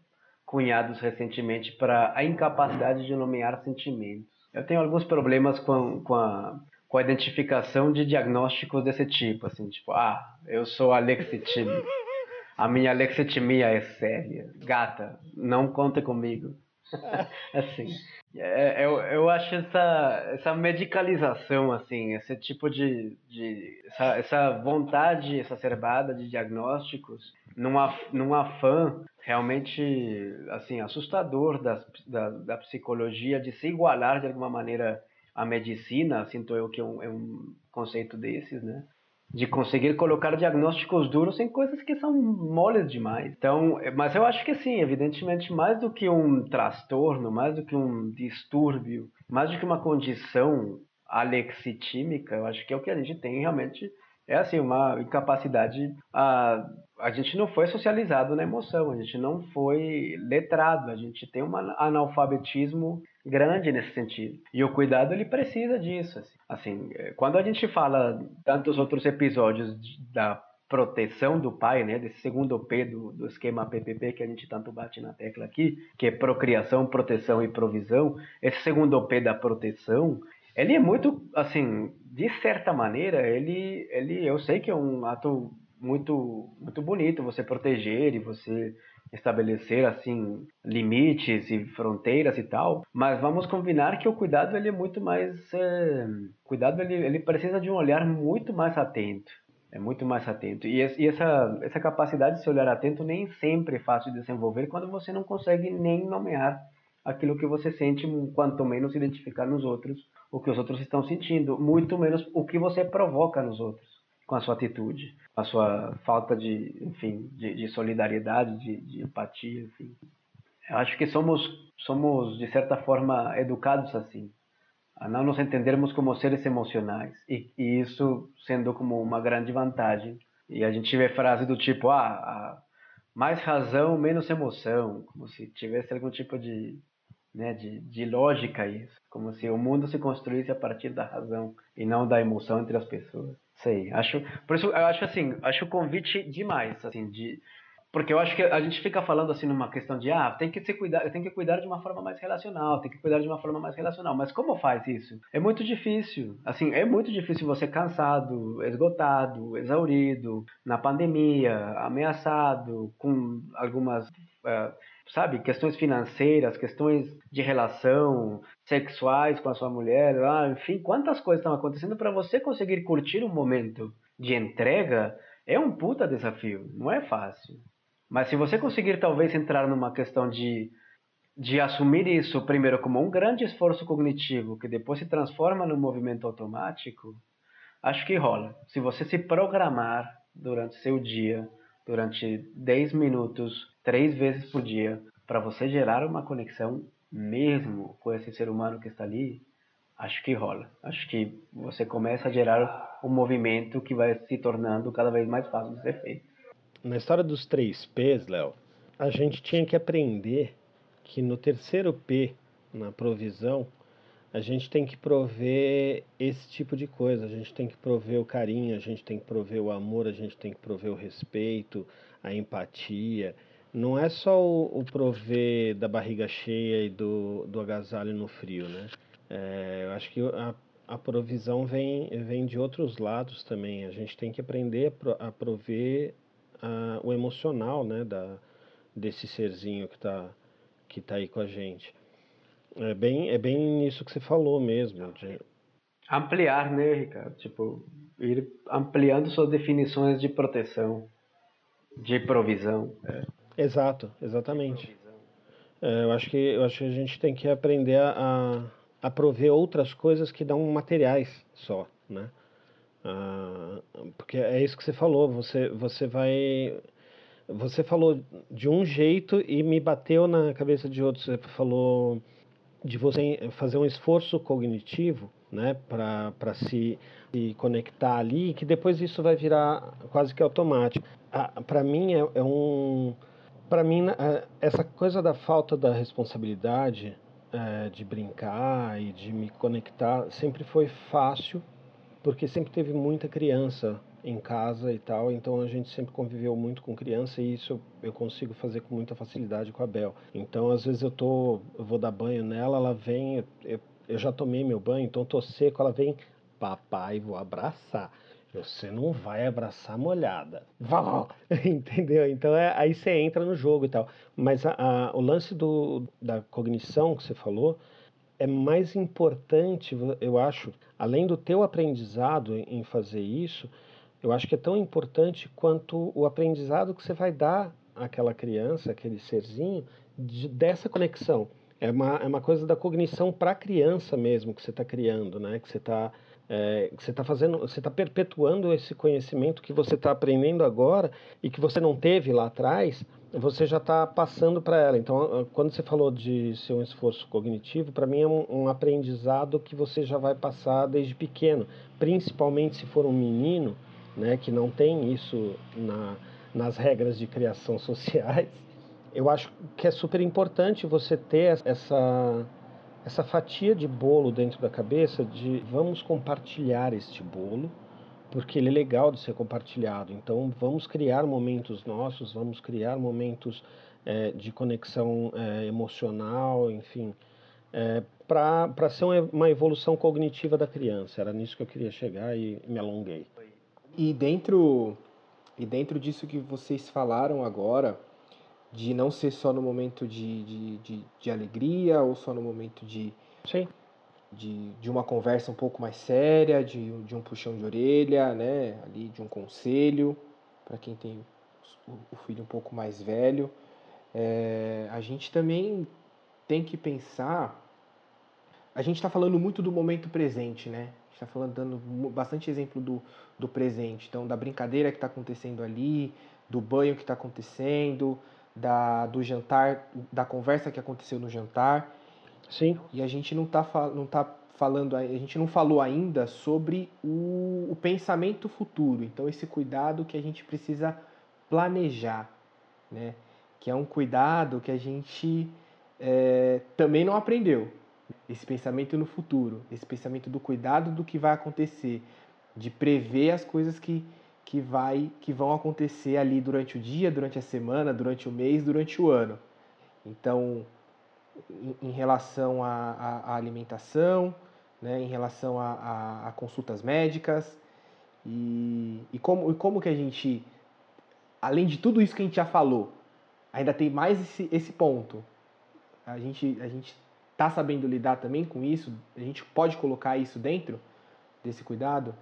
cunhados recentemente para a incapacidade de nomear sentimentos. Eu tenho alguns problemas com, com, a, com a identificação de diagnósticos desse tipo, assim, tipo, ah, eu sou alexitímico. A minha alexitimia é séria. Gata, não conta comigo. [laughs] assim. É, eu, eu acho essa, essa medicalização, assim, esse tipo de. de essa, essa vontade exacerbada de diagnósticos, num afã realmente assim, assustador da, da, da psicologia de se igualar de alguma maneira à medicina, sinto eu que é um, é um conceito desses, né? De conseguir colocar diagnósticos duros em coisas que são moles demais. Então, mas eu acho que sim, evidentemente, mais do que um transtorno, mais do que um distúrbio, mais do que uma condição alexitímica, eu acho que é o que a gente tem realmente é assim uma incapacidade a a gente não foi socializado na emoção, a gente não foi letrado, a gente tem um analfabetismo grande nesse sentido. E o cuidado ele precisa disso. Assim, assim é, quando a gente fala tantos outros episódios da proteção do pai, né, desse segundo P do, do esquema PPP que a gente tanto bate na tecla aqui, que é procriação, proteção e provisão, esse segundo P da proteção, ele é muito, assim, de certa maneira, ele, ele, eu sei que é um ato muito muito bonito você proteger e você estabelecer assim limites e fronteiras e tal mas vamos combinar que o cuidado ele é muito mais é, cuidado ele, ele precisa de um olhar muito mais atento é muito mais atento. E, essa essa capacidade de se olhar atento nem sempre é fácil de desenvolver quando você não consegue nem nomear aquilo que você sente quanto menos identificar nos outros o que os outros estão sentindo muito menos o que você provoca nos outros com a sua atitude, a sua falta de, enfim, de, de solidariedade, de, de, empatia, enfim. Eu acho que somos, somos de certa forma educados assim, a não nos entendermos como seres emocionais e, e isso sendo como uma grande vantagem. E a gente vê frase do tipo, ah, mais razão, menos emoção, como se tivesse algum tipo de, né, de, de lógica isso, como se o mundo se construísse a partir da razão e não da emoção entre as pessoas. Sei, acho, por isso eu acho assim, acho o convite demais, assim, de porque eu acho que a gente fica falando assim numa questão de ah, tem que se cuidar, tem que cuidar de uma forma mais relacional, tem que cuidar de uma forma mais relacional. Mas como faz isso? É muito difícil. Assim, é muito difícil você cansado, esgotado, exaurido, na pandemia, ameaçado, com algumas uh, sabe, questões financeiras, questões de relação sexuais com a sua mulher, ah, enfim, quantas coisas estão acontecendo para você conseguir curtir um momento de entrega é um puta desafio, não é fácil. Mas se você conseguir talvez entrar numa questão de de assumir isso primeiro como um grande esforço cognitivo que depois se transforma num movimento automático, acho que rola. Se você se programar durante seu dia, durante 10 minutos, três vezes por dia, para você gerar uma conexão mesmo com esse ser humano que está ali, acho que rola. Acho que você começa a gerar um movimento que vai se tornando cada vez mais fácil de ser feito. Na história dos três P's, Léo, a gente tinha que aprender que no terceiro P, na provisão, a gente tem que prover esse tipo de coisa. A gente tem que prover o carinho, a gente tem que prover o amor, a gente tem que prover o respeito, a empatia. Não é só o, o prover da barriga cheia e do, do agasalho no frio, né? É, eu acho que a, a provisão vem, vem de outros lados também. A gente tem que aprender a, pro, a prover a, o emocional, né? Da, desse serzinho que está que está aí com a gente. É bem, é bem nisso que você falou mesmo. De... Ampliar, né, Ricardo? Tipo, ir ampliando suas definições de proteção, de provisão. É. Exato, exatamente. É, eu, acho que, eu acho que a gente tem que aprender a, a prover outras coisas que dão materiais só, né? Ah, porque é isso que você falou, você, você vai você falou de um jeito e me bateu na cabeça de outro. Você falou de você fazer um esforço cognitivo, né, para se, se conectar ali, que depois isso vai virar quase que automático. Para mim é, é um, para mim essa coisa da falta da responsabilidade é, de brincar e de me conectar sempre foi fácil, porque sempre teve muita criança em casa e tal, então a gente sempre conviveu muito com criança e isso eu consigo fazer com muita facilidade com a Bel. Então às vezes eu tô, eu vou dar banho nela, ela vem, eu, eu já tomei meu banho, então tô seco, ela vem, papai, vou abraçar. Você não vai abraçar molhada. Vá! [laughs] Entendeu? Então é, aí você entra no jogo e tal. Mas a, a, o lance do, da cognição que você falou é mais importante, eu acho, além do teu aprendizado em fazer isso, eu acho que é tão importante quanto o aprendizado que você vai dar àquela criança, aquele serzinho, de, dessa conexão. É uma, é uma coisa da cognição para a criança mesmo que você está criando, né? Que você está é, você está fazendo, você está perpetuando esse conhecimento que você está aprendendo agora e que você não teve lá atrás, você já está passando para ela. Então, quando você falou de ser um esforço cognitivo, para mim é um, um, aprendizado que você já vai passar desde pequeno, principalmente se for um menino né, que não tem isso na, nas regras de criação [laughs] sociais, eu acho que é super importante você ter essa, essa fatia de bolo dentro da cabeça de vamos compartilhar este bolo, porque ele é legal de ser compartilhado. Então vamos criar momentos nossos, vamos criar momentos é, de conexão é, emocional, enfim, é, para ser uma evolução cognitiva da criança. Era nisso que eu queria chegar e me alonguei. E dentro, e dentro disso que vocês falaram agora, de não ser só no momento de, de, de, de alegria ou só no momento de, Sim. de, de uma conversa um pouco mais séria, de, de um puxão de orelha, né? Ali de um conselho para quem tem o filho um pouco mais velho. É, a gente também tem que pensar. A gente está falando muito do momento presente, né? está falando, dando bastante exemplo do, do presente. Então, da brincadeira que está acontecendo ali, do banho que está acontecendo, da, do jantar, da conversa que aconteceu no jantar. Sim. E a gente não está não tá falando, a gente não falou ainda sobre o, o pensamento futuro. Então, esse cuidado que a gente precisa planejar, né? Que é um cuidado que a gente é, também não aprendeu esse pensamento no futuro, esse pensamento do cuidado do que vai acontecer, de prever as coisas que, que, vai, que vão acontecer ali durante o dia, durante a semana, durante o mês, durante o ano. Então, em, em relação à alimentação, né, em relação a, consultas médicas, e, e, como, e como que a gente, além de tudo isso que a gente já falou, ainda tem mais esse, esse ponto. A gente a gente está sabendo lidar também com isso? A gente pode colocar isso dentro desse cuidado?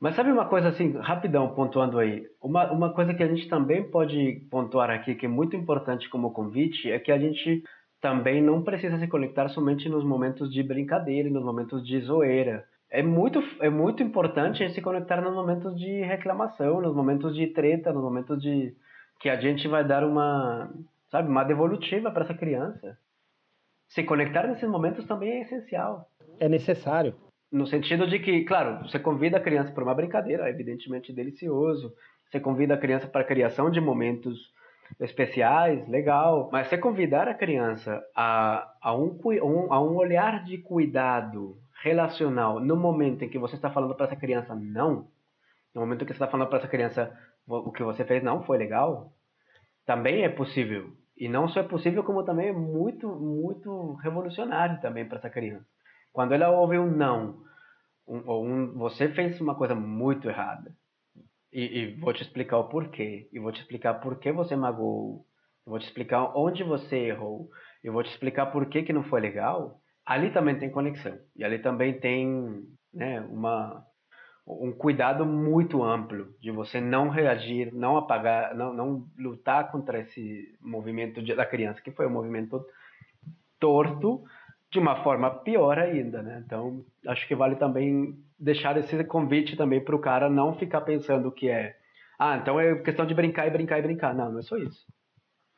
Mas sabe uma coisa assim, rapidão, pontuando aí. Uma, uma coisa que a gente também pode pontuar aqui, que é muito importante como convite, é que a gente também não precisa se conectar somente nos momentos de brincadeira e nos momentos de zoeira. É muito, é muito importante a gente se conectar nos momentos de reclamação, nos momentos de treta, nos momentos de que a gente vai dar uma, sabe, uma devolutiva para essa criança. Se conectar nesses momentos também é essencial. É necessário. No sentido de que, claro, você convida a criança para uma brincadeira, evidentemente delicioso. Você convida a criança para a criação de momentos especiais, legal. Mas você convidar a criança a, a, um, a um olhar de cuidado relacional no momento em que você está falando para essa criança não, no momento em que você está falando para essa criança o que você fez não foi legal, também é possível. E não só é possível, como também é muito, muito revolucionário também para essa criança. Quando ela ouve um não, um, ou um, você fez uma coisa muito errada, e, e, vou te explicar o porquê, e vou te explicar por que você magoou, eu vou te explicar onde você errou, eu vou te explicar por que, que não foi legal, ali também tem conexão. E ali também tem né, uma, um cuidado muito amplo de você não reagir, não apagar, não, não lutar contra esse movimento da criança, que foi um movimento torto, de uma forma pior ainda, né? Então, acho que vale também deixar esse convite também para o cara não ficar pensando que é, ah, então é questão de brincar e brincar e brincar. Não, não é só isso.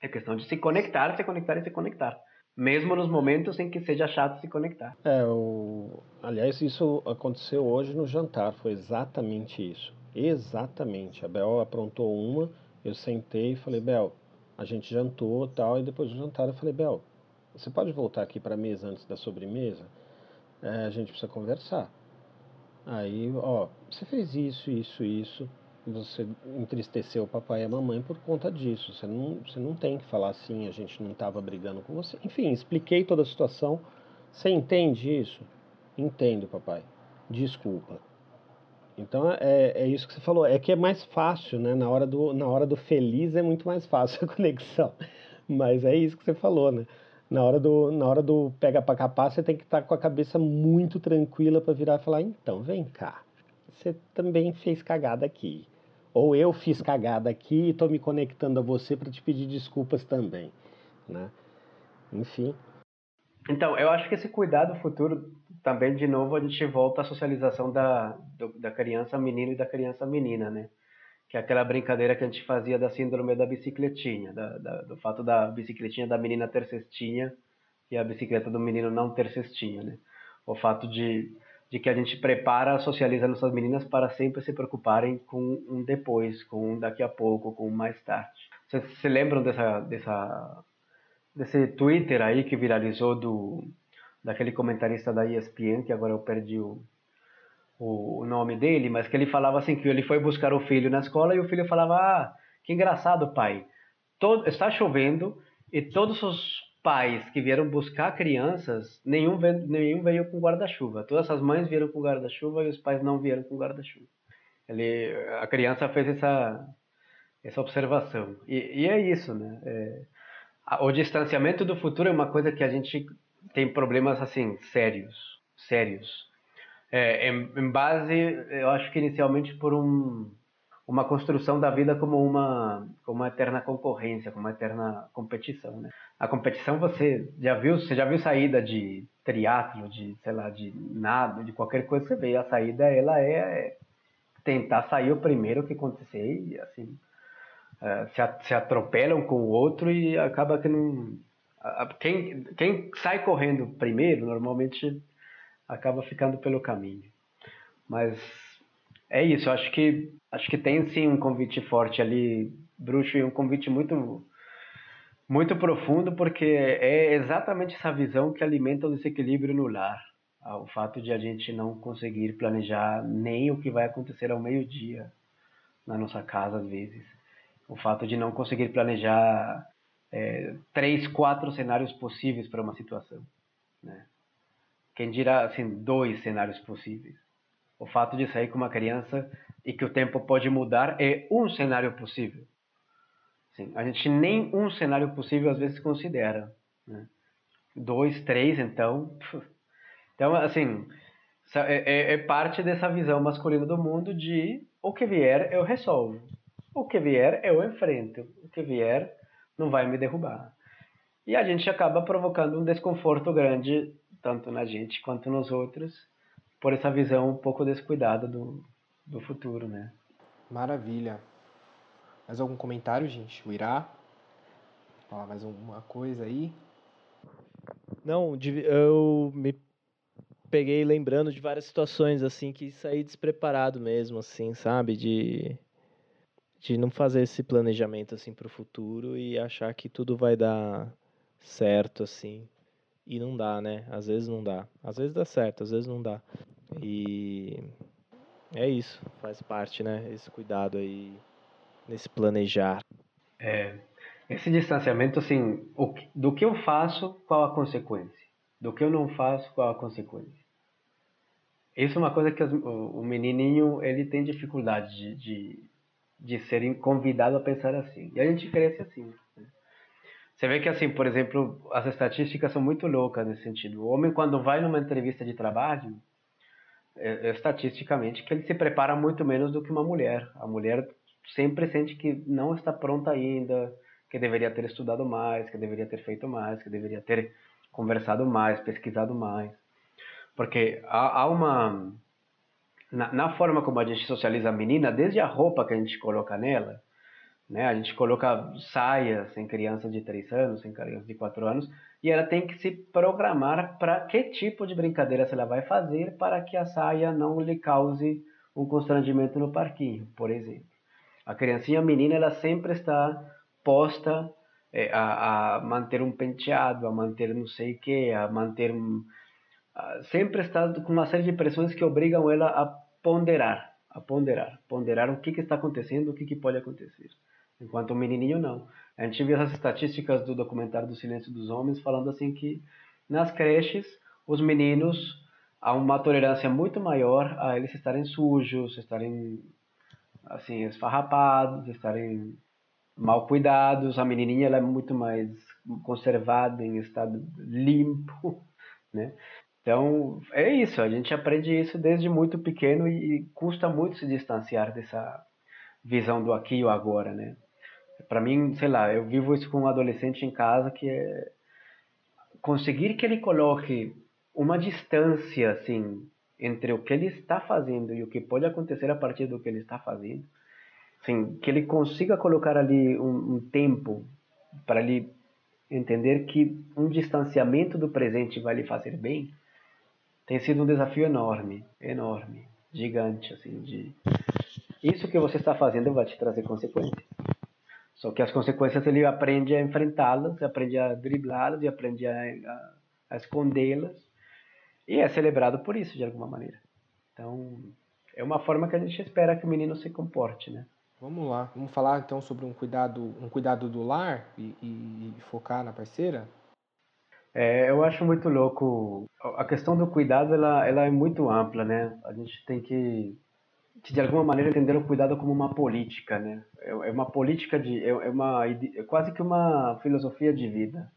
É questão de se conectar, se conectar e se conectar. Mesmo nos momentos em que seja chato se conectar. É, o... aliás, isso aconteceu hoje no jantar, foi exatamente isso. Exatamente. A Bel aprontou uma, eu sentei e falei, Bel, a gente jantou tal, e depois do jantar eu falei, Bel, você pode voltar aqui para a mesa antes da sobremesa? É, a gente precisa conversar. Aí, ó, você fez isso, isso, isso. Você entristeceu o papai e a mamãe por conta disso. Você não, você não tem que falar assim, a gente não estava brigando com você. Enfim, expliquei toda a situação. Você entende isso? Entendo, papai. Desculpa. Então é, é isso que você falou. É que é mais fácil, né? Na hora do, na hora do feliz é muito mais fácil [laughs] a conexão. Mas é isso que você falou, né? Na hora do, na hora do pega para capar, você tem que estar com a cabeça muito tranquila para virar e falar: então, vem cá, você também fez cagada aqui. Ou eu fiz cagada aqui e estou me conectando a você para te pedir desculpas também. Né? Enfim. Então, eu acho que esse cuidado futuro também, de novo, a gente volta à socialização da, do, da criança menino e da criança menina, né? Que é aquela brincadeira que a gente fazia da síndrome da bicicletinha, da, da, do fato da bicicletinha da menina ter cestinha e a bicicleta do menino não ter cestinha, né? O fato de, de que a gente prepara, socializa nossas meninas para sempre se preocuparem com um depois, com um daqui a pouco, com um mais tarde. Vocês se lembram dessa, dessa, desse Twitter aí que viralizou do daquele comentarista da ESPN, que agora eu perdi o, o, nome dele, mas que ele falava assim que ele foi buscar o filho na escola e o filho falava: "Ah, que engraçado, pai. Todo, está chovendo e todos os pais que vieram buscar crianças, nenhum veio, nenhum veio com guarda-chuva. Todas as mães vieram com guarda-chuva e os pais não vieram com guarda-chuva. Ele, a criança fez essa essa observação. E, e é isso, né? É, o distanciamento do futuro é uma coisa que a gente tem problemas assim sérios, sérios é, em, em, base, eu acho que inicialmente por um, uma construção da vida como uma, como uma eterna concorrência, como uma eterna competição, né? A competição você já viu, você já viu saída de triatlo, de sei lá, de nada, de qualquer coisa que você vê, a saída ela é tentar sair o primeiro que acontecer e assim é, se, se atropelam com o outro e acaba que não quem, quem sai correndo primeiro normalmente acaba ficando pelo caminho. Mas é isso, acho que acho que tem sim um convite forte ali, bruxo, e um convite muito muito profundo, porque é exatamente essa visão que alimenta o desequilíbrio no lar. Ah, o fato de a gente não conseguir planejar nem o que vai acontecer ao meio-dia na nossa casa, às vezes. O fato de não conseguir planejar é, três, quatro cenários possíveis para uma situação. Né? Quem dirá assim dois cenários possíveis. O fato de sair com uma criança e que o tempo pode mudar é um cenário possível. Assim, a gente nem um cenário possível às vezes considera. Né? Dois, três, então. Então, assim, é, é, é parte dessa visão masculina do mundo de o que vier eu resolvo. O que vier eu enfrento. O que vier não vai me derrubar. E a gente acaba provocando um desconforto grande, tanto na gente quanto nos outros, por essa visão um pouco descuidada do, do futuro, né? Maravilha. Mais algum comentário, gente? O Irá? Falar mais alguma coisa aí? Não, eu me peguei lembrando de várias situações assim que saí despreparado mesmo, assim, sabe? De de não fazer esse planejamento assim para o futuro e achar que tudo vai dar certo assim. E não dá, né? Às vezes não dá. Às vezes dá certo, às vezes não dá. E é isso, faz parte, né? Esse cuidado aí nesse planejar. É, esse distanciamento, assim, o, do que eu faço, qual a consequência? Do que eu não faço, qual a consequência? Isso é uma coisa que o, o menininho ele tem dificuldade de, de, de ser convidado a pensar assim. E a gente cresce assim. Você vê que, assim, por exemplo, as estatísticas são muito loucas nesse sentido. O homem, quando vai numa entrevista de trabalho, é, é, estatisticamente, que ele se prepara muito menos do que uma mulher. A mulher sempre sente que não está pronta ainda, que deveria ter estudado mais, que deveria ter feito mais, que deveria ter conversado mais, pesquisado mais. Porque há, há uma. Na, na, forma como a gente socializa a menina, desde a roupa que a gente coloca nela, né? A gente coloca saias em crianças de 3 anos, em crianças de 4 anos, e ela tem que se programar para que tipo de brincadeira ela vai fazer para que a saia não lhe cause um constrangimento no parquinho, por exemplo. A criancinha menina ela sempre está posta é, a, a, manter um penteado, a manter não sei o que, a manter um, a, sempre está com uma série de pressões que obrigam ela a ponderar, a ponderar, ponderar o que, que está acontecendo, o que, que pode acontecer. Enquanto o menininho não. A gente viu as estatísticas do documentário do Silêncio dos Homens falando assim que nas creches os meninos há uma tolerância muito maior a eles estarem sujos, estarem assim esfarrapados, estarem mal cuidados. A menininha ela é muito mais conservada em estado limpo, [laughs] né? Então é isso. A gente aprende isso desde muito pequeno e, custa muito se distanciar dessa visão do aqui e o agora, né? Para mim, sei lá, eu vivo isso com um adolescente em casa que é conseguir que ele coloque uma distância assim entre o que ele está fazendo e o que pode acontecer a partir do que ele está fazendo, assim, que ele consiga colocar ali um, um tempo para ele entender que um distanciamento do presente vai lhe fazer bem, tem sido um desafio enorme, enorme, gigante, assim, de isso que você está fazendo vai te trazer consequências. Só que as consequências ele aprende a enfrentá-las, aprende a driblá-las e aprende a, a, a escondê-las. E é celebrado por isso, de alguma maneira. Então, é uma forma que a gente espera que o menino se comporte, né? Vamos lá, vamos falar então sobre um cuidado, um cuidado do lar e, e, e focar na parceira? É, eu acho muito louco. A questão do cuidado ela, ela é muito ampla, né? A gente tem que que de alguma maneira entenderam o cuidado como uma política, né? É, é uma política de, é, é uma é quase que uma filosofia de vida.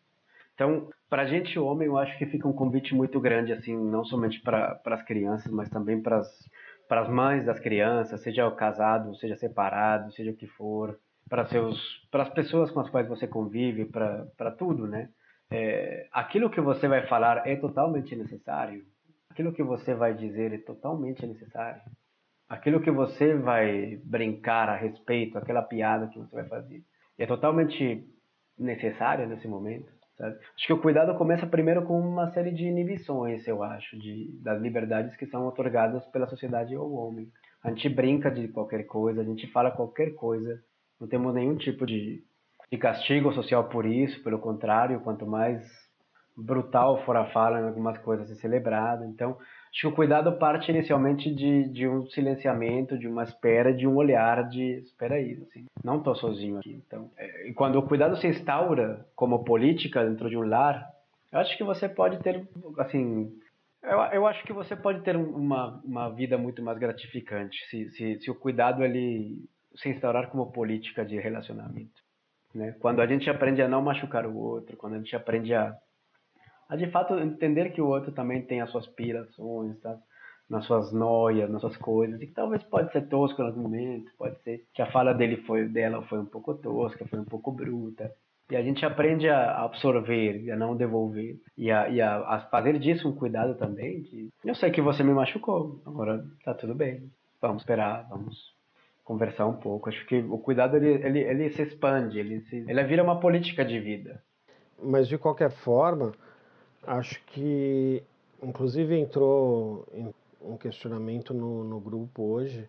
Então, para a gente homem, eu acho que fica um convite muito grande, assim, não somente para as crianças, mas também para as mães das crianças, seja casado, seja separado, seja o que for, para seus, para as pessoas com as quais você convive, para tudo, né? É, aquilo que você vai falar é totalmente necessário. Aquilo que você vai dizer é totalmente necessário aquilo que você vai brincar a respeito, aquela piada que você vai fazer, é totalmente necessária nesse momento. Sabe? Acho que o cuidado começa primeiro com uma série de inibições, eu acho, de, das liberdades que são otorgadas pela sociedade ao homem. A gente brinca de qualquer coisa, a gente fala qualquer coisa, não temos nenhum tipo de, de castigo social por isso, pelo contrário, quanto mais brutal for a fala em algumas coisas é celebrado. Então, Acho que o cuidado parte inicialmente de, de um silenciamento, de uma espera, de um olhar de espera aí, assim, não estou sozinho aqui. Então, é, e quando o cuidado se instaura como política dentro de um lar, eu acho que você pode ter, assim, eu, eu acho que você pode ter uma, uma vida muito mais gratificante se, se, se o cuidado ele se instaurar como política de relacionamento. Né? Quando a gente aprende a não machucar o outro, quando a gente aprende a, a de fato entender que o outro também tem as suas pirações, tá? nas suas noias, nas suas coisas, e que talvez pode ser tosco no momento, pode ser que a fala dele foi dela foi um pouco tosca, foi um pouco bruta. E a gente aprende a absorver a não devolver. E a, e a, a fazer disso um cuidado também. De, eu sei que você me machucou, agora tá tudo bem. Vamos esperar, vamos conversar um pouco. Acho que o cuidado ele, ele, ele se expande, ele, se, ele vira uma política de vida. Mas de qualquer forma, acho que inclusive entrou um questionamento no, no grupo hoje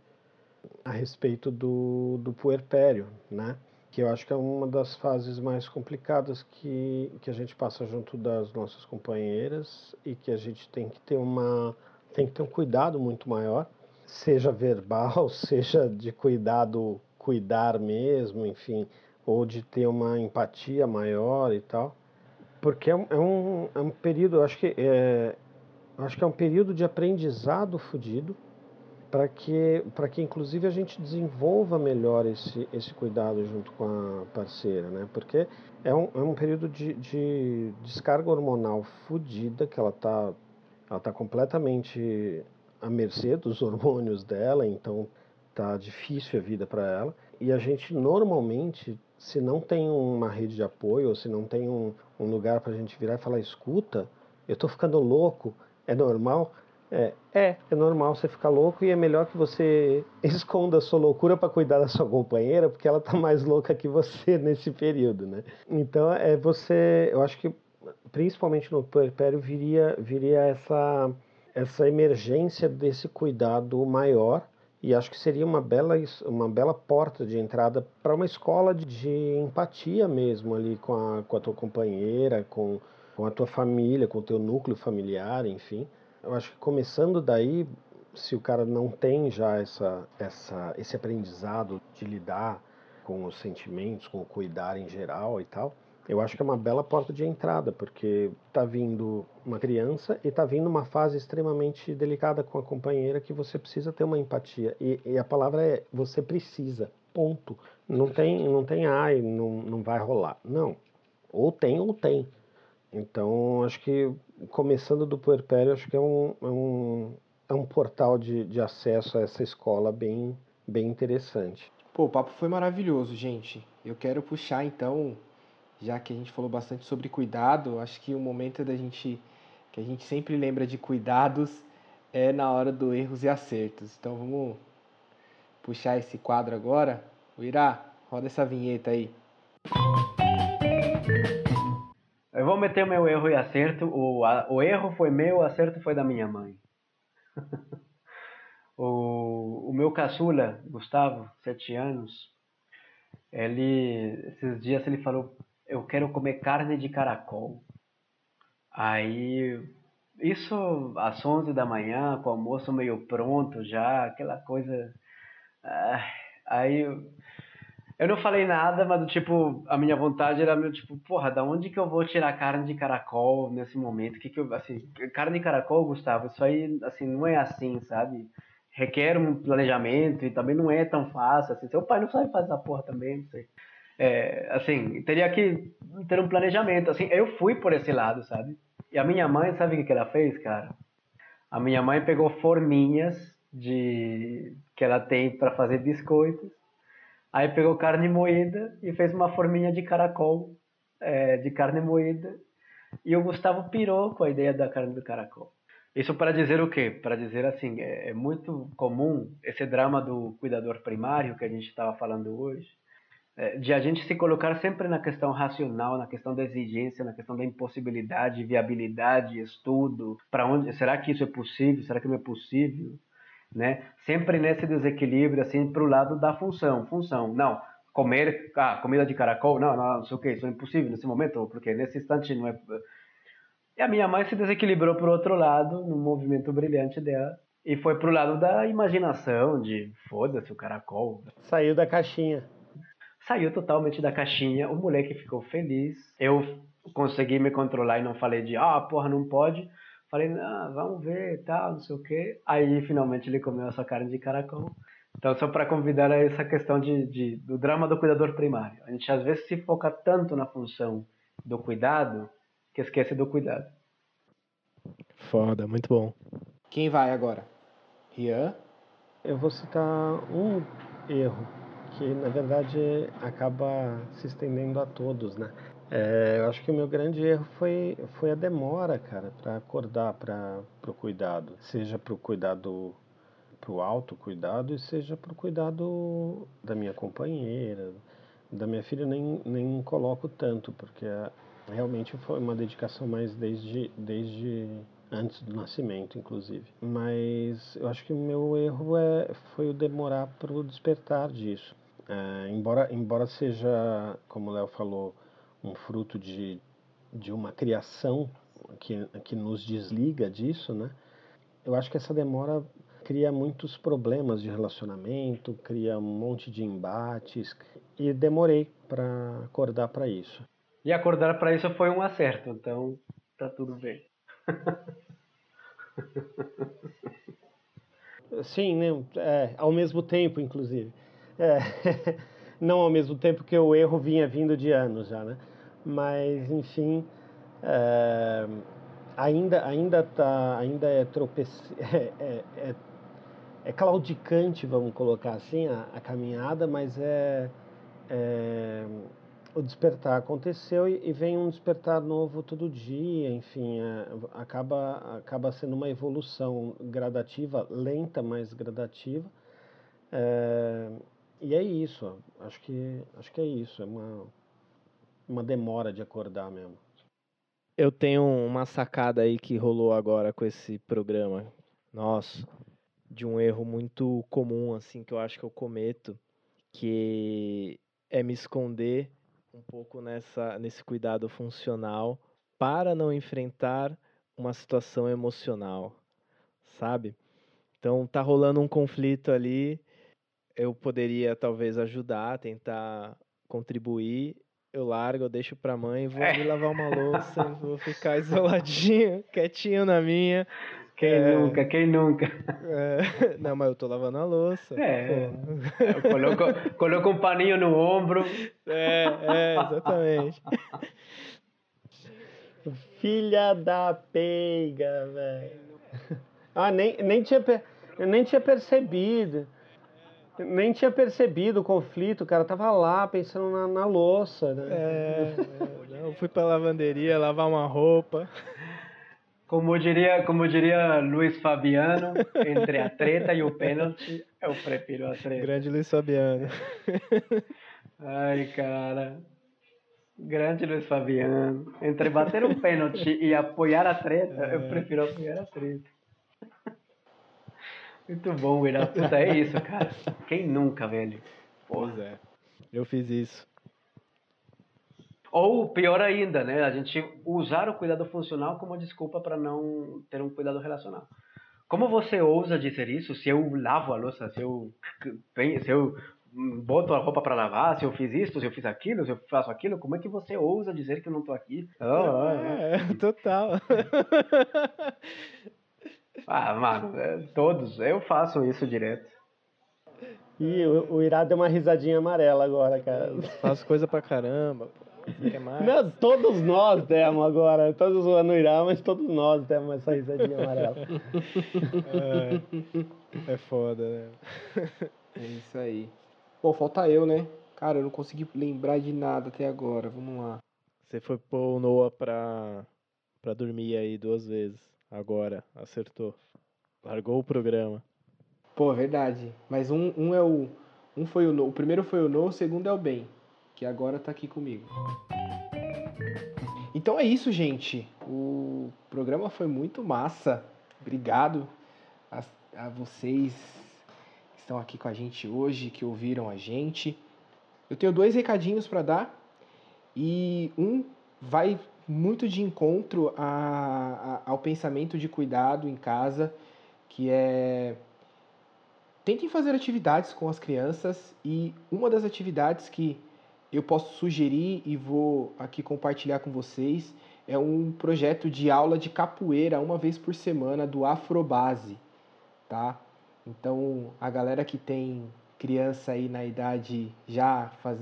a respeito do, do puerpério, né? Que eu acho que é uma das fases mais complicadas que, que a gente passa junto das nossas companheiras e que a gente tem que ter uma tem que ter um cuidado muito maior seja verbal, [laughs] seja de cuidado, cuidar mesmo, enfim, ou de ter uma empatia maior e tal. Porque é um, é um, é um período, acho que é, acho que é um período de aprendizado fodido para que, para que inclusive a gente desenvolva melhor esse, esse cuidado junto com a parceira, né? Porque é um, é um período de, de descarga hormonal fodida que ela está ela tá completamente à mercê dos hormônios dela, então tá difícil a vida para ela. E a gente normalmente, se não tem uma rede de apoio, ou se não tem um, um lugar para a gente virar e falar, escuta, eu tô ficando louco, é normal? É, é, é normal você ficar louco e é melhor que você [laughs] esconda a sua loucura para cuidar da sua companheira, porque ela tá mais louca que você [laughs] nesse período, né? Então, é você, eu acho que principalmente no puerpério viria viria essa essa emergência desse cuidado maior e acho que seria uma bela, uma bela porta de entrada para uma escola de, de, empatia mesmo ali com a, com a tua companheira, com, com a tua família, com o teu núcleo familiar, enfim. Eu acho que começando daí, se o cara não tem já essa, essa, esse aprendizado de lidar com os sentimentos, com o cuidar em geral e tal, eu acho que é uma bela porta de entrada, porque está vindo uma criança e está vindo uma fase extremamente delicada com a companheira que você precisa ter uma empatia. E, e a palavra é você precisa, ponto. Não tem, não tem ai, não, não vai rolar. Não. Ou tem ou tem. Então, acho que começando do puerpério, acho que é um, é um, é um portal de, de acesso a essa escola bem, bem interessante. Pô, o papo foi maravilhoso, gente. Eu quero puxar então já que a gente falou bastante sobre cuidado, acho que o momento da gente que a gente sempre lembra de cuidados é na hora do erros e acertos. Então vamos puxar esse quadro agora. O Irá, roda essa vinheta aí. Eu vou meter meu erro e acerto. O, a, o erro foi meu, o acerto foi da minha mãe. [laughs] o, o meu caçula, Gustavo, sete anos, ele esses dias ele falou eu quero comer carne de caracol. Aí, isso às 11 da manhã, com o almoço meio pronto já, aquela coisa. Ah, aí eu não falei nada, mas tipo, a minha vontade era meu tipo, porra, da onde que eu vou tirar carne de caracol nesse momento? Que que eu, assim, carne de caracol, Gustavo, isso aí, assim, não é assim, sabe? Requer um planejamento e também não é tão fácil, assim. Seu pai não sabe fazer essa porra também, não sei. É, assim, teria que ter um planejamento. Assim, eu fui por esse lado, sabe? E a minha mãe, sabe o que ela fez, cara? A minha mãe pegou forminhas de que ela tem para fazer biscoitos. Aí pegou carne moída e fez uma forminha de caracol, é, de carne moída. E o Gustavo pirou com a ideia da carne do caracol. Isso para dizer o quê? Para dizer assim, é, é muito comum esse drama do cuidador primário que a gente estava falando hoje de a gente se colocar sempre na questão racional, na questão da exigência, na questão da impossibilidade, viabilidade, estudo, para onde, será que isso é possível? Será que não é possível? Né? Sempre nesse desequilíbrio assim para o lado da função, função. Não, comer, ah, comida de caracol, não, não, não sei o que, isso é impossível nesse momento, porque nesse instante não é. E a minha mãe se desequilibrou para o outro lado, num movimento brilhante dela, e foi para o lado da imaginação, de foda-se o caracol. Saiu da caixinha saiu totalmente da caixinha, o moleque ficou feliz. Eu consegui me controlar e não falei de, ah, porra, não pode. Falei, ah, vamos ver, tal, não sei o quê. Aí finalmente ele comeu essa carne de caracol. Então, só para convidar a essa questão de, de, do drama do cuidador primário. A gente às vezes se foca tanto na função do cuidado que esquece do cuidado. Foda, muito bom. Quem vai agora? Rian? Eu vou citar um erro que, na verdade, acaba se estendendo a todos, né? É, eu acho que o meu grande erro foi, foi a demora, cara, para acordar para o cuidado. Seja para o cuidado, para o autocuidado, e seja para o cuidado da minha companheira, da minha filha, nem, nem coloco tanto, porque realmente foi uma dedicação mais desde, desde antes do nascimento, inclusive. Mas eu acho que o meu erro é, foi o demorar para o despertar disso. É, embora, embora seja, como o Léo falou, um fruto de, de uma criação que, que nos desliga disso, né? Eu acho que essa demora cria muitos problemas de relacionamento, cria um monte de embates e demorei para acordar para isso. E acordar para isso foi um acerto, então tá tudo bem. [laughs] Sim, né? É, ao mesmo tempo, inclusive. É, [laughs] não ao mesmo tempo que o erro vinha vindo de anos já, né? Mas, enfim, é, ainda, ainda, tá, ainda é, tropece, [laughs] é, é, é, é, claudicante, vamos colocar assim, a, a caminhada, mas é, é o despertar aconteceu e, e, vem um despertar novo todo dia, enfim, é, acaba, acaba sendo uma evolução gradativa, lenta, mas gradativa. É, e é isso, acho que, acho que é isso, é uma, uma demora de acordar mesmo. Eu tenho uma sacada aí que rolou agora com esse programa, nossa, de um erro muito comum, assim, que eu acho que eu cometo, que é me esconder um pouco nessa, nesse cuidado funcional para não enfrentar uma situação emocional, sabe? Então tá rolando um conflito ali, eu poderia talvez ajudar, tentar contribuir, eu largo, eu deixo pra mãe, vou é. lavar uma louça, vou ficar isoladinho, [laughs] quietinho na minha, quem é... nunca, quem nunca? É... [laughs] Não, mas eu tô lavando a louça. É. Coloco, coloco um paninho no ombro. É, é, exatamente. [laughs] Filha da peiga, velho. Ah, nem, nem, tinha, eu nem tinha percebido. Nem tinha percebido o conflito, o cara tava lá pensando na, na louça, né? É, [laughs] é, eu fui pra lavanderia lavar uma roupa. Como diria, como diria Luiz Fabiano, entre a treta e o pênalti, eu prefiro a treta. Grande Luiz Fabiano. Ai, cara. Grande Luiz Fabiano. Entre bater um pênalti e apoiar a treta, é. eu prefiro apoiar a treta. Muito bom, Ira. Puta, é isso, cara. Quem nunca, velho? Porra. Pois é. Eu fiz isso. Ou pior ainda, né? A gente usar o cuidado funcional como desculpa para não ter um cuidado relacional. Como você ousa dizer isso? Se eu lavo a louça, se eu, se eu boto a roupa para lavar, se eu fiz isso, se eu fiz aquilo, se eu faço aquilo, como é que você ousa dizer que eu não estou aqui? Oh, é, é, total. [laughs] ah, mano, é, todos. Eu faço isso direto. E o, o Irá deu uma risadinha amarela agora, cara. Faço coisa pra caramba. Não, todos nós temos agora. Todos zoando o Irã, mas todos nós temos essa risadinha amarela. É, é foda, né? É isso aí. Pô, falta eu, né? Cara, eu não consegui lembrar de nada até agora. Vamos lá. Você foi pôr o Noah pra, pra dormir aí duas vezes. Agora, acertou. Largou o programa. Pô, verdade. Mas um, um é o. Um foi o No. O primeiro foi o No, o segundo é o Ben que agora está aqui comigo. Então é isso, gente. O programa foi muito massa. Obrigado a, a vocês que estão aqui com a gente hoje, que ouviram a gente. Eu tenho dois recadinhos para dar e um vai muito de encontro a, a, ao pensamento de cuidado em casa, que é tentem fazer atividades com as crianças e uma das atividades que eu posso sugerir e vou aqui compartilhar com vocês é um projeto de aula de capoeira uma vez por semana do Afrobase, tá? Então, a galera que tem criança aí na idade já faz,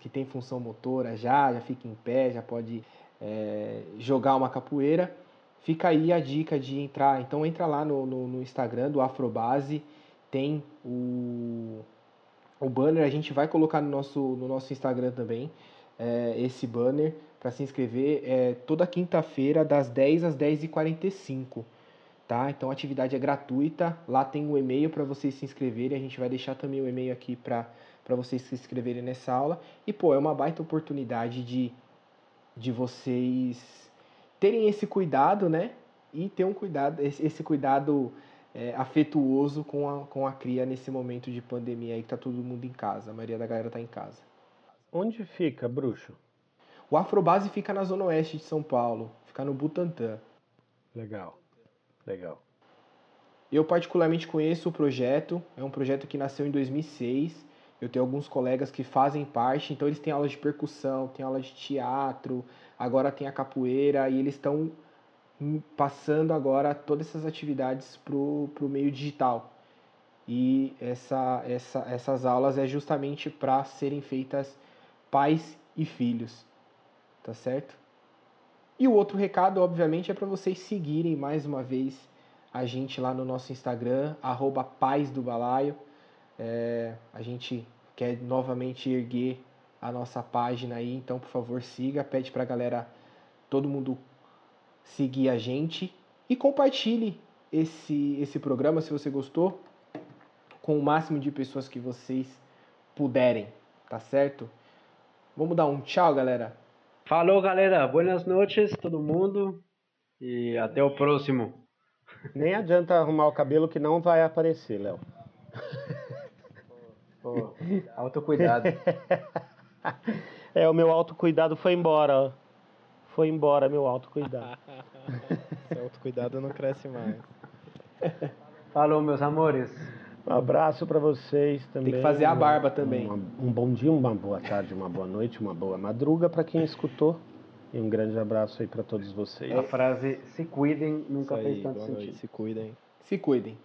que tem função motora já, já fica em pé, já pode é, jogar uma capoeira, fica aí a dica de entrar. Então entra lá no, no, no Instagram do Afrobase, tem o, o banner, a gente vai colocar no nosso, no nosso Instagram também é, esse banner para se inscrever é, toda quinta-feira das 10 às 10h45. Tá? Então a atividade é gratuita, lá tem o um e-mail para vocês se inscreverem, a gente vai deixar também o e-mail aqui para vocês se inscreverem nessa aula. E pô, é uma baita oportunidade de, de vocês terem esse cuidado, né? E ter um cuidado, esse, esse cuidado é, afetuoso com a, com a cria nesse momento de pandemia aí que tá todo mundo em casa, a maioria da galera tá em casa. Onde fica, bruxo? O Afrobase fica na zona oeste de São Paulo, fica no Butantã. Legal, legal. Eu particularmente conheço o projeto, é um projeto que nasceu em 2006. Eu tenho alguns colegas que fazem parte, então eles têm aulas de percussão, têm aula de teatro, agora tem a capoeira e eles estão passando agora todas essas atividades para o meio digital. E essa, essa, essas aulas é justamente para serem feitas pais e filhos tá certo? E o outro recado, obviamente, é para vocês seguirem mais uma vez a gente lá no nosso Instagram, arroba do Balaio. É, a gente quer novamente erguer a nossa página aí, então por favor siga, pede pra galera, todo mundo seguir a gente e compartilhe esse, esse programa se você gostou com o máximo de pessoas que vocês puderem, tá certo? Vamos dar um tchau, galera. Falou, galera. Boas noites, todo mundo. E até o próximo. Nem adianta arrumar o cabelo que não vai aparecer, Léo. [laughs] [laughs] Autocuidado. [laughs] é, o meu autocuidado foi embora. Foi embora meu autocuidado. [laughs] Seu autocuidado não cresce mais. Falou, meus amores. Um abraço para vocês também. Tem que fazer a barba também. Um, um bom dia, uma boa tarde, uma boa noite, uma boa madruga para quem escutou. E um grande abraço aí para todos vocês. A frase se cuidem nunca fez tanto sentido. Noite, se cuidem. Se cuidem.